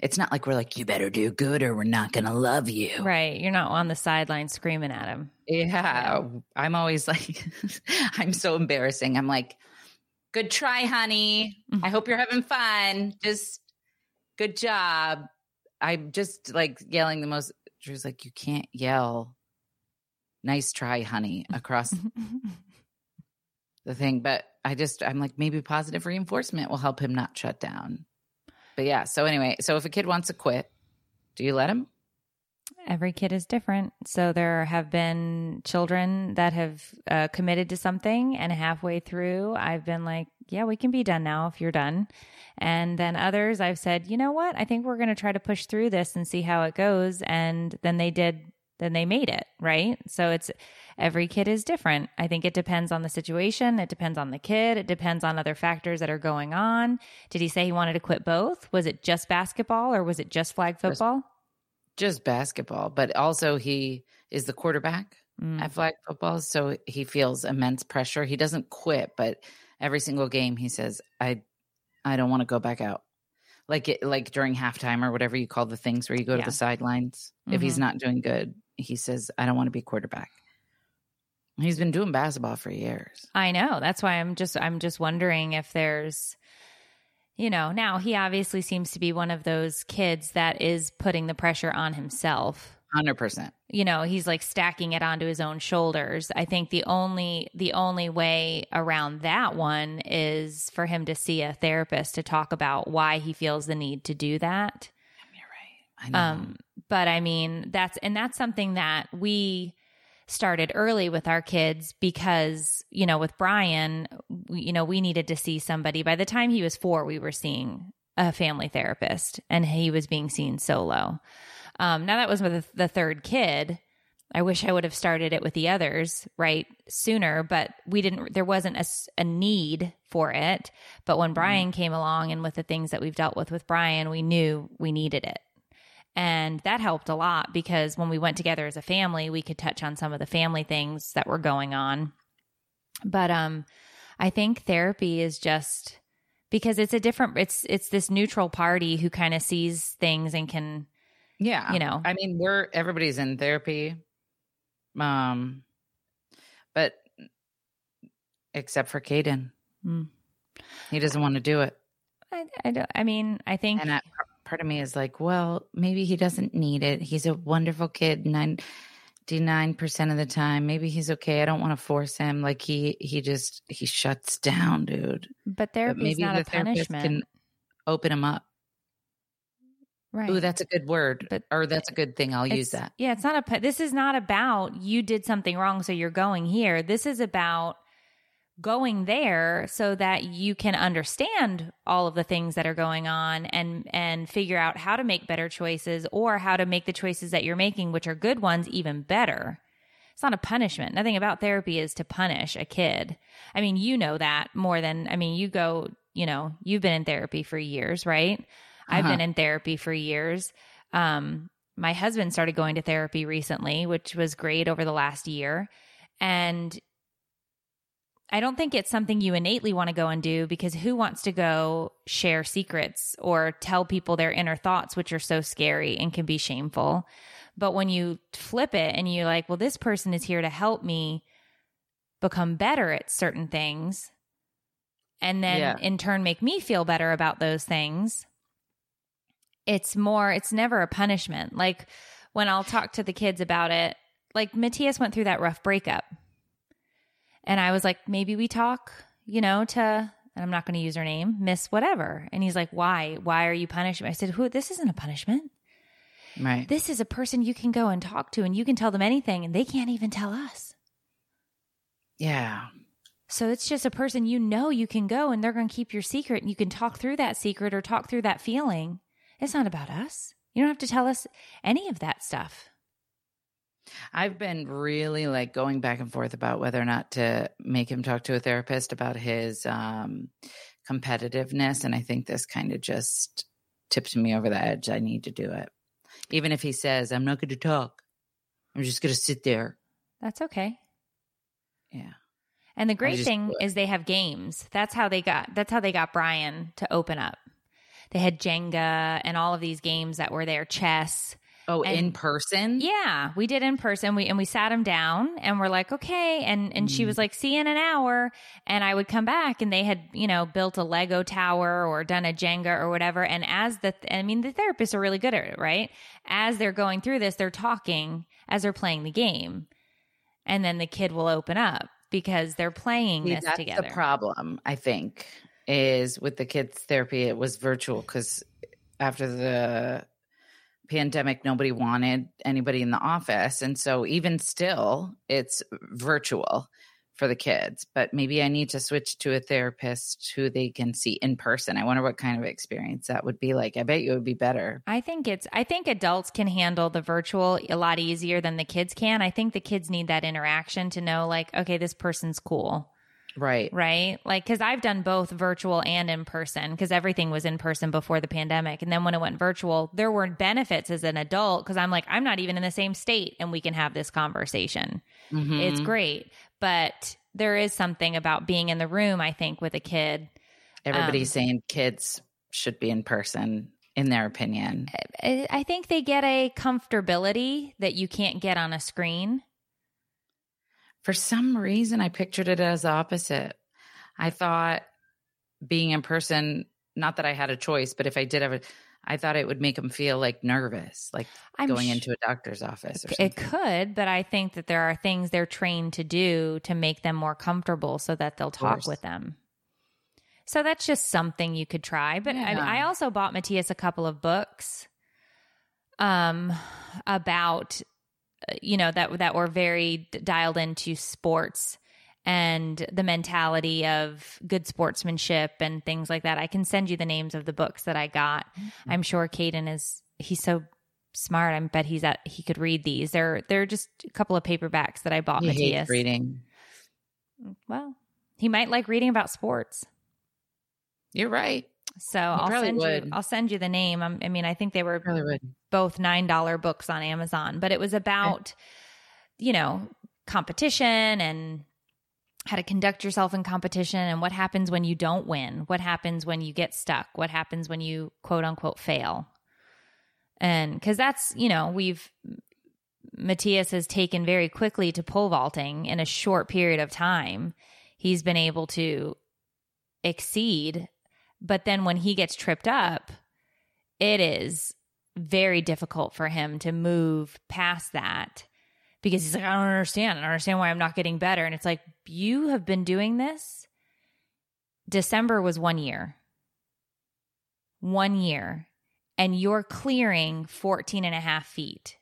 it's not like we're like, you better do good or we're not going to love you. Right. You're not on the sideline screaming at him. Yeah. I'm always like, I'm so embarrassing. I'm like, good try, honey. I hope you're having fun. Just good job. I'm just like yelling the most. Drew's like, you can't yell, nice try, honey, across the thing. But I just, I'm like, maybe positive reinforcement will help him not shut down. But yeah. So anyway, so if a kid wants to quit, do you let him? Every kid is different. So there have been children that have uh, committed to something, and halfway through, I've been like, yeah, we can be done now if you're done. And then others, I've said, you know what? I think we're going to try to push through this and see how it goes. And then they did, then they made it, right? So it's every kid is different. I think it depends on the situation. It depends on the kid. It depends on other factors that are going on. Did he say he wanted to quit both? Was it just basketball or was it just flag football? Just basketball, but also he is the quarterback Mm. at flag football, so he feels immense pressure. He doesn't quit, but every single game he says, "I, I don't want to go back out." Like it, like during halftime or whatever you call the things where you go Yeah. to the sidelines. If he's Mhm. not doing good, he says, "I don't want to be quarterback." He's been doing basketball for years. I know. That's why I'm just I'm just wondering if there's you know, now he obviously seems to be one of those kids that is putting the pressure on himself. Hundred percent. You know, he's like stacking it onto his own shoulders. I think the only the only way around that one is for him to see a therapist to talk about why he feels the need to do that. I. Um, but I mean, that's and that's something that we started early with our kids because you know with Brian, we, you know, we needed to see somebody. By the time he was four, we were seeing a family therapist, and he was being seen solo. Um, now that was with the, the third kid. I wish I would have started it with the others right sooner, but we didn't. There wasn't a, a need for it. But when Brian came along, and with the things that we've dealt with with Brian, we knew we needed it. And that helped a lot because when we went together as a family, we could touch on some of the family things that were going on. But um I think therapy is just because it's a different it's it's this neutral party who kind of sees things and can Yeah. You know. I mean, we're everybody's in therapy. Um but except for Caden. Mm. He doesn't want to do it. I, I don't I mean, I think And I, part of me is like, well, maybe he doesn't need it. He's a wonderful kid, ninety-nine percent of the time. Maybe he's okay. I don't want to force him. Like he, he just he shuts down, dude. but But therapy is maybe not the a punishment. can open him up. right. Ooh, that's a good word, But- or that's a good thing. I'll use that. Yeah, it's not a. This is not about you did something wrong, so you're going here. This is about going there so that you can understand all of the things that are going on and and figure out how to make better choices or how to make the choices that you're making, which are good ones, even better. It's not a punishment. Nothing about therapy is to punish a kid. I mean, you know that more than I mean, you go, you know, you've been in therapy for years, right? I've Uh-huh. been in therapy for years. Um, my husband started going to therapy recently, which was great over the last year. And I don't think it's something you innately want to go and do because who wants to go share secrets or tell people their inner thoughts, which are so scary and can be shameful. But when you flip it and you're like, well, this person is here to help me become better at certain things, and then Yeah. in turn make me feel better about those things, it's more, it's never a punishment. Like when I'll talk to the kids about it, like Matthias went through that rough breakup. And I was like, maybe we talk, you know, to, and I'm not going to use her name, Miss whatever. And he's like, why? Why are you punishing me? I said, who, this isn't a punishment. Right. This is a person you can go and talk to and you can tell them anything and they can't even tell us. yeah. So it's just a person you know you can go and they're going to keep your secret and you can talk through that secret or talk through that feeling. It's not about us. You don't have to tell us any of that stuff. I've been really like going back and forth about whether or not to make him talk to a therapist about his um, competitiveness. And I think this kind of just tipped me over the edge. I need to do it. Even if he says, I'm not going to talk, I'm just going to sit there. That's okay. Yeah. And the great just thing is they have games. That's how they got that's how they got Brian to open up. They had Jenga and all of these games that were there, chess. Oh, And- in person? Yeah, we did in person. We and we sat him down and we're like, okay. And and she was mm. like, see you in an hour. And I would come back and they had, you know, built a Lego tower or done a Jenga or whatever. And as the I mean, the therapists are really good at it, right? As they're going through this, they're talking as they're playing the game. And then the kid will open up because they're playing See, this that's together. the problem, I think, is with the kids' therapy, it was virtual because after the pandemic, nobody wanted anybody in the office. And so even still, it's virtual for the kids. But maybe I need to switch to a therapist who they can see in person. I wonder what kind of experience that would be like. I bet you it would be better. I think it's I think adults can handle the virtual a lot easier than the kids can. I think the kids need that interaction to know like okay, this person's cool. Right. Right? Like cuz I've done both virtual and in person cuz everything was in person before the pandemic and then when it went virtual, there were benefits as an adult cuz I'm like I'm not even in the same state and we can have this conversation. Mhm. It's great, but there is something about being in the room I think with a kid Everybody's um, saying kids should be in person, in their opinion. I I think they get a comfortability that you can't get on a screen. For some reason, I pictured it as opposite. I thought being in person, not that I had a choice, but if I did have a, I thought it would make them feel like nervous, like I'm going sh- into a doctor's office or It could, but I think that there are things they're trained to do to make them more comfortable so that they'll talk with them. So that's just something you could try. But I, Yeah. I also bought Matthias a couple of books um about you know that that were very dialed into sports and the mentality of good sportsmanship and things like that. I can send you the names of the books that I got. Mm-hmm. I'm sure Caden is he's so smart. I bet he's at he could read these. They're they're just a couple of paperbacks that I bought He Matthias. hates reading. Well, he might like reading about sports. You're right. So I'll send would. you I'll send you the name. Um, I mean, I think they were both $9 books on Amazon, but it was about you know, competition and how to conduct yourself in competition and what happens when you don't win, what happens when you get stuck, what happens when you quote unquote fail. And cuz that's, you know, we've Matthias has taken very quickly to pole vaulting in a short period of time. He's been able to exceed, but then when he gets tripped up, it is very difficult for him to move past that because he's like, I don't understand. I don't understand why I'm not getting better. And it's like, you have been doing this. December was one year. One year. And you're clearing 14 and a half feet.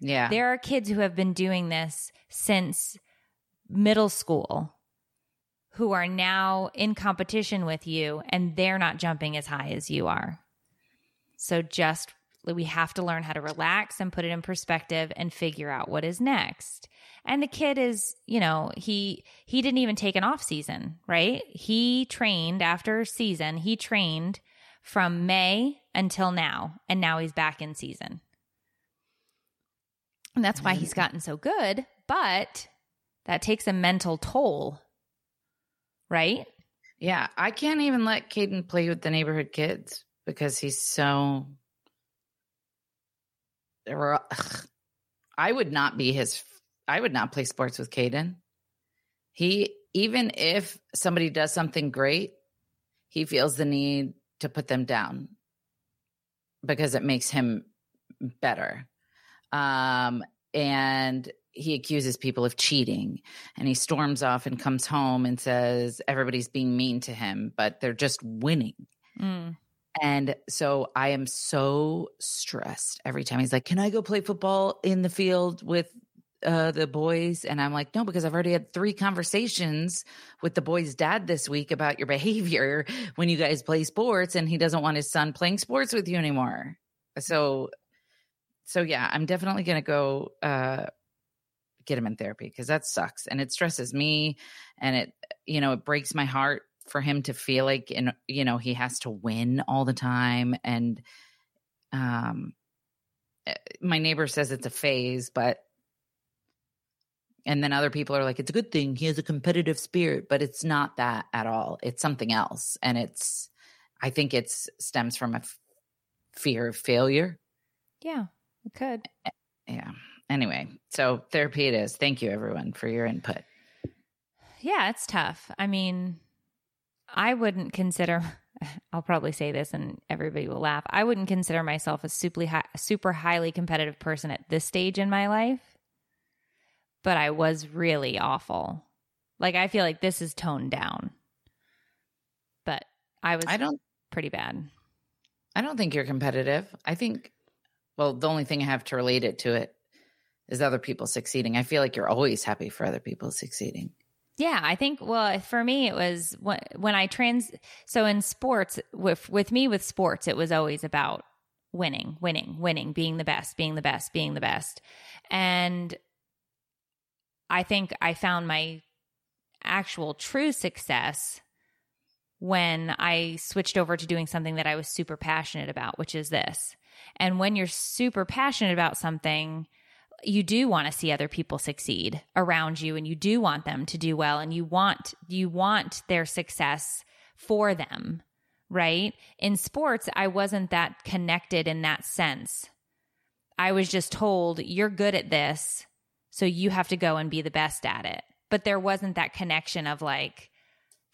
Yeah. There are kids who have been doing this since middle school who are now in competition with you and they're not jumping as high as you are. So just we have to learn how to relax and put it in perspective and figure out what is next. And the kid is, you know, he he didn't even take an off season, right? He trained after season, he trained from May until now and now he's back in season. And that's why he's gotten so good, but that takes a mental toll. Right? Yeah, I can't even let Caden play with the neighborhood kids because he's so. I would not be his. I would not play sports with Caden. He, even if somebody does something great, he feels the need to put them down because it makes him better. Um, and he accuses people of cheating and he storms off and comes home and says everybody's being mean to him, but they're just winning. Mm. And so I am so stressed every time he's like, Can I go play football in the field with uh, the boys? And I'm like, No, because I've already had three conversations with the boy's dad this week about your behavior when you guys play sports, and he doesn't want his son playing sports with you anymore. So, so yeah, I'm definitely going to go uh, get him in therapy because that sucks and it stresses me and it, you know, it breaks my heart for him to feel like and you know he has to win all the time and um eh, my neighbor says it's a phase but and then other people are like it's a good thing he has a competitive spirit but it's not that at all it's something else and it's i think it's stems from a f- fear of failure Yeah, it could. yeah anyway so therapy it is thank you everyone for your input Yeah, it's tough. I mean, I wouldn't consider I'll probably say this and everybody will laugh. I wouldn't consider myself a super high, super highly competitive person at this stage in my life. But I was really awful. Like I feel like this is toned down. But I was i don't pretty bad. I don't think you're competitive. I think, well, the only thing I have to relate it to it is other people succeeding. I feel like you're always happy for other people succeeding. Yeah, I think. Well, for me, it was when I trans. So in sports, with with me with sports, it was always about winning, winning, winning, being the best, being the best, being the best, and I think I found my actual true success when I switched over to doing something that I was super passionate about, which is this. And when you're super passionate about something, you do want to see other people succeed around you and you do want them to do well and you want you want their success for them right? In sports i wasn't that connected in that sense. I was just told you're good at this so you have to go and be the best at it. But there wasn't that connection of like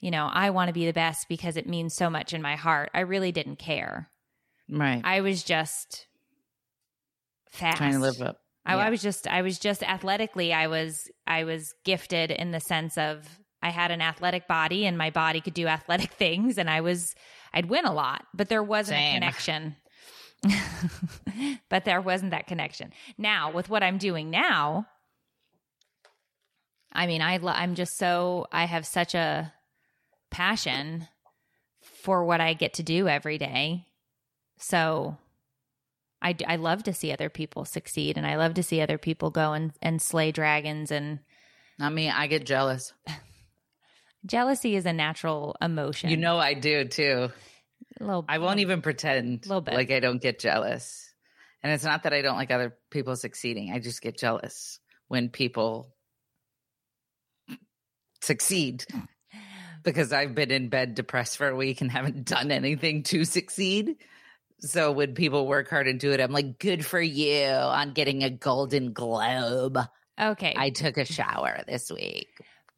you know i want to be the best because it means so much in my heart. I really didn't care. Right. i was just fast Trying to live up. I, Yeah. I was just I was just athletically I was I was gifted in the sense of I had an athletic body and my body could do athletic things and I was I'd win a lot, but there wasn't a connection. but there wasn't that connection. Now, with what I'm doing now, I mean, I I'm just so I have such a passion for what I get to do every day. So I, I love to see other people succeed and I love to see other people go and, and slay dragons and Not me. I get jealous. jealousy is a natural emotion. You know I do too. a little, I won't even pretend Little bit. like I don't get jealous. And it's not that I don't like other people succeeding. I just get jealous when people succeed because I've been in bed depressed for a week and haven't done anything to succeed. So when people work hard and do it, I'm like, good for you on getting a golden globe. Okay. I took a shower this week.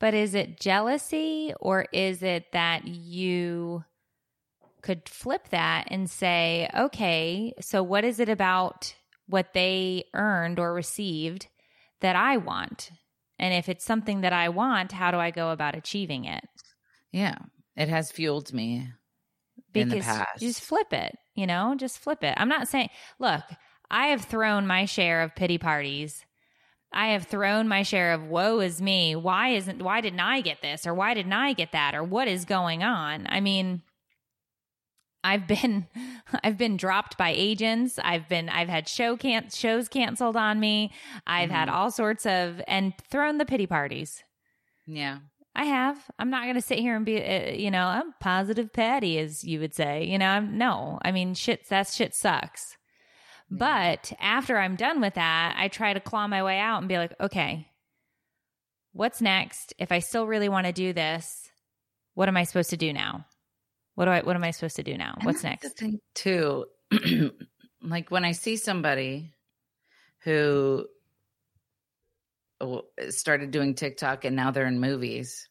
But is it jealousy or is it that you could flip that and say, okay, so what is it about what they earned or received that I want? And if it's something that I want, how do I go about achieving it? Yeah. It has fueled me. in the Because past. just flip it, you know, just flip it. I'm not saying, look, I have thrown my share of pity parties. I have thrown my share of woe is me. Why isn't why didn't I get this or why didn't I get that or what is going on? I mean, I've been I've been dropped by agents. I've been I've had show can shows canceled on me. I've had mm-hmm. all sorts of and thrown the pity parties. Yeah. I have. I'm not going to sit here and be, uh, you know, I'm positive Patty, as you would say. You know, I'm no. I mean, shit. That shit sucks. But after I'm done with that, I try to claw my way out and be like, okay, what's next? If I still really want to do this, what am I supposed to do now? What do I? What am I supposed to do now? And What's next? The thing too, like when I see somebody who started doing TikTok and now they're in movies,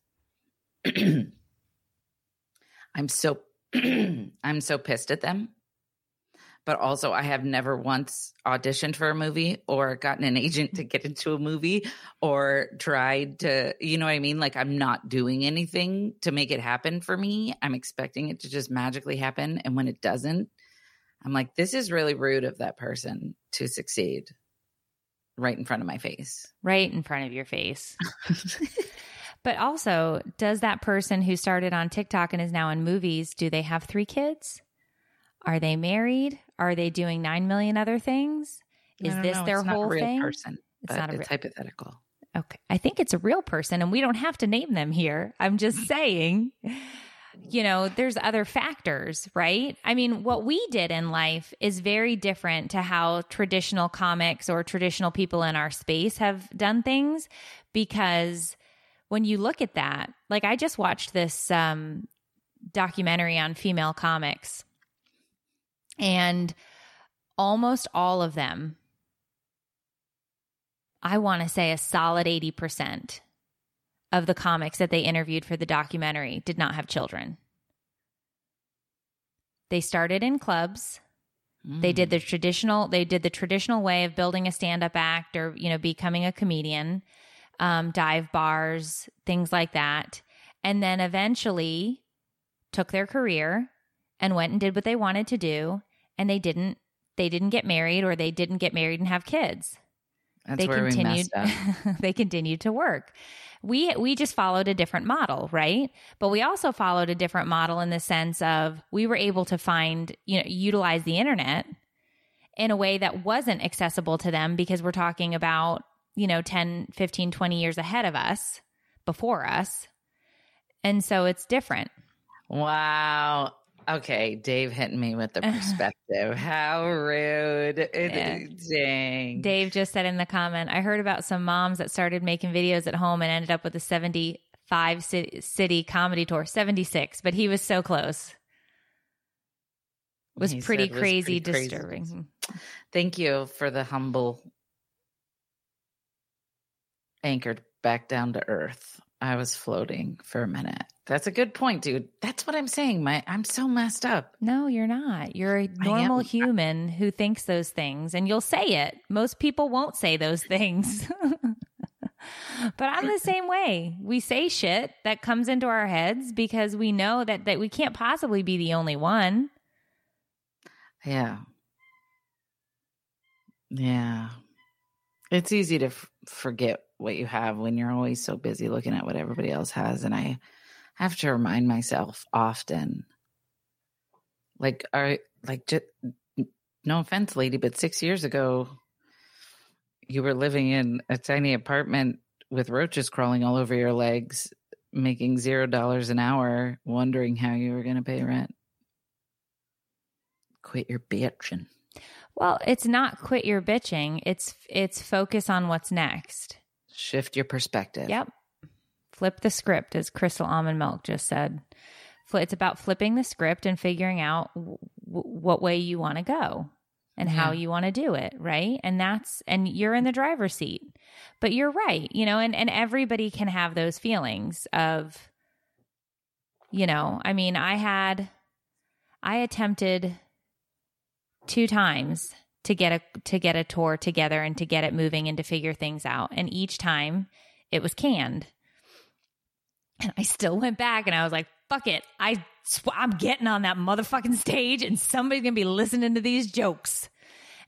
I'm so I'm so pissed at them. But also, I have never once auditioned for a movie or gotten an agent to get into a movie or tried to, you know what I mean? Like, I'm not doing anything to make it happen for me. I'm expecting it to just magically happen. And when it doesn't, I'm like, this is really rude of that person to succeed right in front of my face. Right in front of your face. but also, does that person who started on TikTok and is now in movies, do they have three kids? Are they married? Are they doing 9 million other things? Is this know. their It's not whole a real thing? person, It's not a it's real- hypothetical. Okay. I think it's a real person and we don't have to name them here. I'm just saying, you know, there's other factors, right? I mean, what we did in life is very different to how traditional comics or traditional people in our space have done things because when you look at that, like I just watched this um documentary on female comics and almost all of them I want to say a solid 80% of the comics that they interviewed for the documentary did not have children. They started in clubs. They did the traditional they did the traditional way of building a stand-up act or, you know, becoming a comedian, um, dive bars, things like that. And then eventually took their career and went and did what they wanted to do and they didn't they didn't get married or they didn't get married and have kids That's they continued they continued to work. We we just followed a different model right? But we also followed a different model in the sense of we were able to find you know utilize the internet in a way that wasn't accessible to them because we're talking about you know 10 15 20 years ahead of us before us. And so it's different. Wow. Okay, Dave hitting me with the perspective. How rude. Yeah. Dang. Dave just said in the comment, I heard about some moms that started making videos at home and ended up with a 75 city, city comedy tour, 76, but he was so close. Was He pretty said was crazy, pretty crazy. disturbing. Thank you for the humble anchored back down to earth. I was floating for a minute. That's a good point, dude. That's what I'm saying. My I'm so messed up. No, you're not. You're a normal human who thinks those things and you'll say it. Most people won't say those things. but I'm the same way. We say shit that comes into our heads because we know that that we can't possibly be the only one. Yeah. Yeah. It's easy to f- forget what you have when you're always so busy looking at what everybody else has. And I have to remind myself often like, are like, just no offense, lady, but six years ago, you were living in a tiny apartment with roaches crawling all over your legs, making zero dollars an hour, wondering how you were going to pay rent. Quit your bitching. Well, it's not quit your bitching. It's it's focus on what's next. Shift your perspective. Yep. Flip the script, as Crystal Almond Milk just said. It's about flipping the script and figuring out w- what way you want to go and how you want to do it, right? And that's and you're in the driver's seat. But you're right, you know, and and everybody can have those feelings of you know, I mean, I had I attempted two times to get a to get a tour together and to get it moving and to figure things out. And each time it was canned. And I still went back and I was like, fuck it. I I'm getting on that motherfucking stage and somebody's going to be listening to these jokes.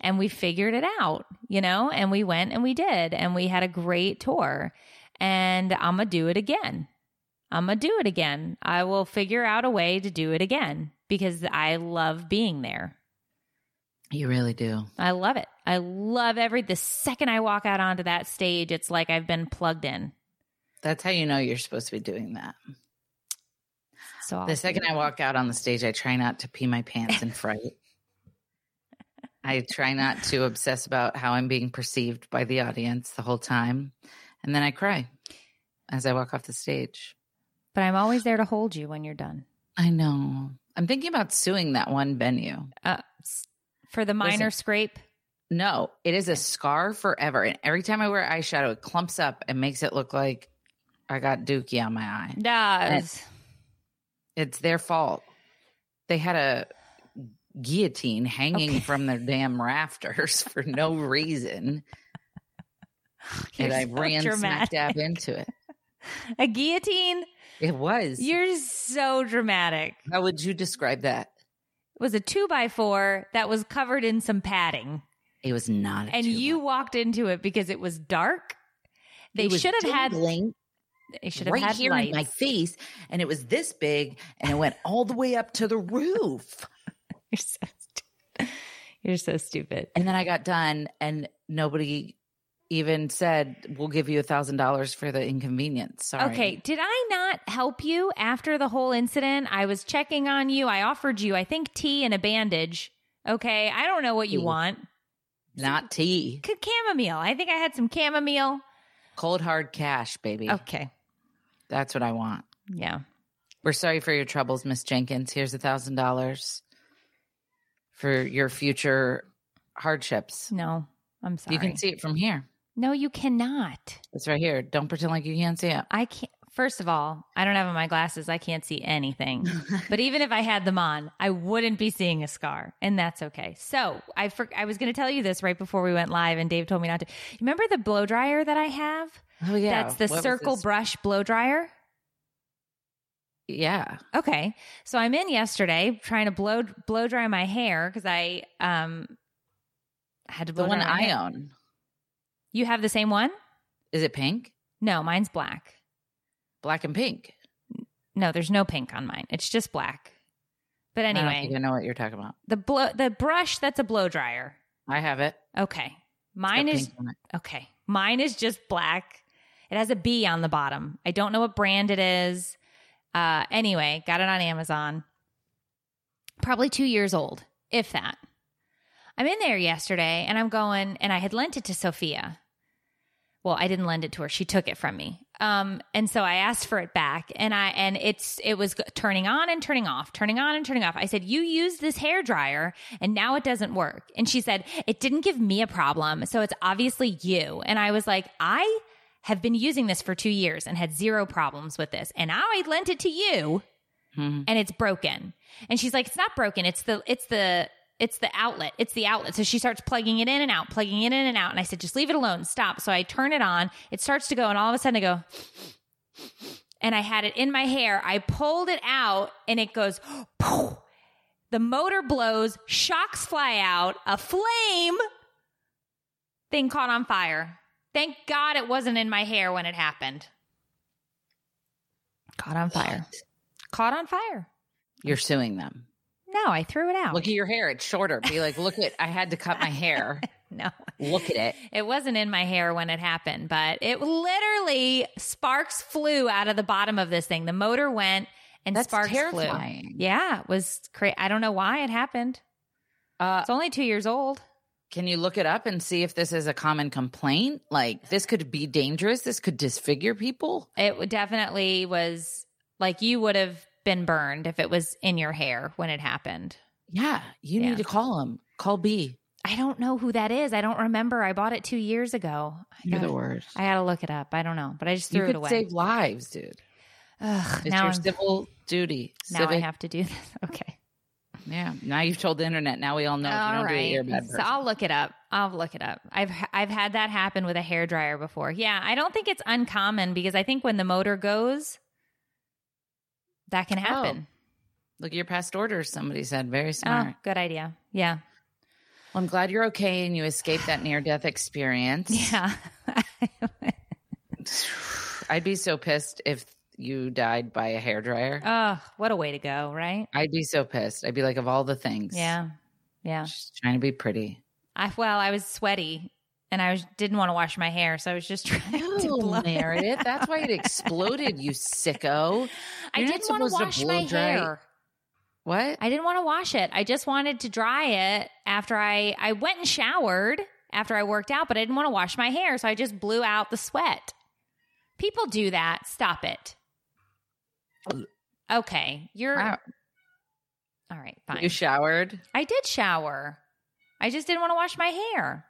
And we figured it out, you know, and we went and we did and we had a great tour. And I'm going to do it again. I'm going to do it again. I will figure out a way to do it again because I love being there. You really do. I love it. I love every the second I walk out onto that stage, it's like I've been plugged in. That's how you know you're supposed to be doing that. So I'll The second I walk out on the stage, I try not to pee my pants in fright. I try not to obsess about how I'm being perceived by the audience the whole time. And then I cry as I walk off the stage. but I'm always there to hold you when you're done. I know. I'm thinking about suing that one venue. Uh, for the minor Listen. scrape, No, it is a scar forever. And every time I wear eyeshadow, it clumps up and makes it look like I got dookie on my eye. does. It's their fault. They had a guillotine hanging Okay. from their damn rafters for no reason. and I so ran smack dab into it. A guillotine? It was. You're so dramatic. How would you describe that? Was a two by four that was covered in some padding. It was not. A And you walked into it because it was dark. They It should have had they should have right had here lights. in my face, and it was this big, and it went all the way up to the roof. You're so stupid. You're so stupid. And then I got done, and nobody even said, "We'll give you a thousand dollars for the inconvenience." Sorry. Okay, did I not help you after the whole incident? I was checking on you. I offered you, I think, tea and a bandage. Okay, I don't know what you Tea. want. not tea. C- chamomile. I think I had some chamomile. Cold hard cash, baby. Okay, That's what I want. yeah. We're sorry for your troubles, Miss Jenkins. Here's a thousand dollars for your future hardships. No, I'm sorry. You can see it from here. No, you cannot. It's right here. Don't pretend like you can't see it. I can't. First of all, I don't have on my glasses. I can't see anything. but even if I had them on, I wouldn't be seeing a scar, and that's okay. So I for, I was going to tell you this right before we went live, and Dave told me not to. Remember the blow dryer that I have? Oh yeah, That's the What circle brush blow dryer. Yeah, Okay. So I'm in yesterday trying to blow blow dry my hair because I um had to the blow one dry my I hair. own. You have the same one? Is it pink, No, mine's black. black, and pink? No, there's no pink on mine. It's just black. But I don't anyway, I know what you're talking about. the blow the brush that's a blow dryer. I have it. Okay. Mine is pink on it. okay. Mine is just black. It has a B on the bottom. I don't know what brand it is. Uh anyway, got it on Amazon. Probably 2 years old, if that. I'm in there yesterday and I'm going and I had lent it to Sophia. Well, I didn't lend it to her. She took it from me. Um, and so I asked for it back and I, and it's, it was turning on and turning off, turning on and turning off. I said, you used this hair dryer and now it doesn't work. And she said, it didn't give me a problem. So it's obviously you. And I was like, I have been using this for two years and had zero problems with this. And now I lent it to you Mhm. and it's broken. And she's like, it's not broken. It's the, it's the, it's the outlet. It's the outlet. So she starts plugging it in and out, plugging it in and out. And I said, just leave it alone. Stop. So I turn it on. It starts to go. And all of a sudden I go, and I had it in my hair. I pulled it out and it goes, poof. the motor blows, shocks fly out, a flame thing caught on fire. Thank God it wasn't in my hair when it happened. Caught on fire. Caught on fire. You're suing them. No, I threw it out. Look at your hair. It's shorter. Be like, look at, I had to cut my hair. no. Look at it. It wasn't in my hair when it happened, but it literally sparks flew out of the bottom of this thing. The motor went and That's sparks terrifying. flew. Yeah, it was crazy. I don't know why it happened. Uh, It's only two years old. can you look it up and see if this is a common complaint? Like, this could be dangerous. This could disfigure people. It definitely was like you would have been burned if it was in your hair when it happened. Yeah. You Yeah. need to call him. Call B. I don't know who that is. I don't remember. I bought it two years ago. I You're the gotta- worst. I got to look it up. I don't know, but I just threw it away. save lives, dude. Ugh, It's now your I'm- civil duty. now I have to do this. Okay. Yeah. Now you've told the internet. Now we all know if you don't do it, you're a right. So. I'll look it up. I'll look it up. I've I've had that happen with a hair dryer before. Yeah, I don't think it's uncommon because I think when the motor goes, that can oh. happen. Look at your past orders. Somebody said very smart. Oh, smart. good idea. Yeah. Well, I'm glad you're okay and you escaped that near death experience. Yeah. I'd be so pissed if you died by a hair dryer. oh, what a way to go, right? I'd be so pissed. I'd be like, of all the things, Yeah. Yeah. just trying to be pretty. I well, I was sweaty and I was, didn't want to wash my hair, so I was just trying to No, blow Meredith, that's why it exploded. You sicko. I You're not didn't want to to wash my dry- hair. What? I didn't want to wash it. I just wanted to dry it after I I went and showered after I worked out, but I didn't want to wash my hair, so I just blew out the sweat. People do that. Stop it. Okay, you're Wow. all right. Fine. You showered? I did shower. I just didn't want to wash my hair.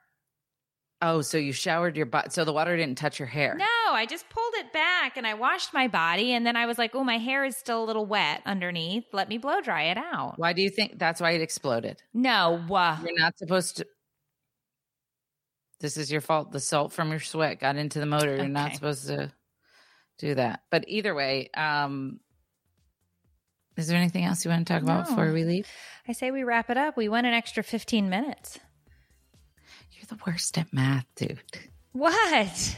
Oh, so you showered your butt. So the water didn't touch your hair. No, I just pulled it back and I washed my body, and then I was like, "Oh, my hair is still a little wet underneath. Let me blow dry it out." Why do you think that's why it exploded? No, uh, You're not supposed to. This is your fault. The salt from your sweat got into the motor. You're not supposed to do that. But either way, um, is there anything else you want to talk about before we leave? I say we wrap it up. We went an extra fifteen minutes. The worst at math, dude. What?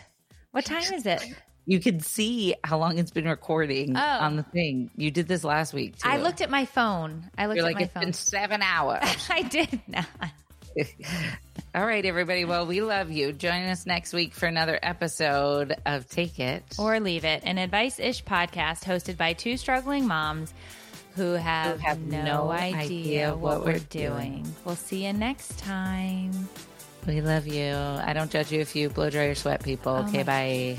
What time is it? You can see how long it's been recording Oh. on the thing. You did this last week. Too. I looked at my phone. I looked You're at like, my it's phone. been seven hours. I did not. All right, everybody. Well, we love you. Join us next week for another episode of Take It. Or leave it. An advice ish podcast hosted by two struggling moms who have, have no, no idea, idea what, what we're we're doing. doing. We'll see you next time. We love you. I don't judge you if you blow dry your sweat, people. Oh okay, bye.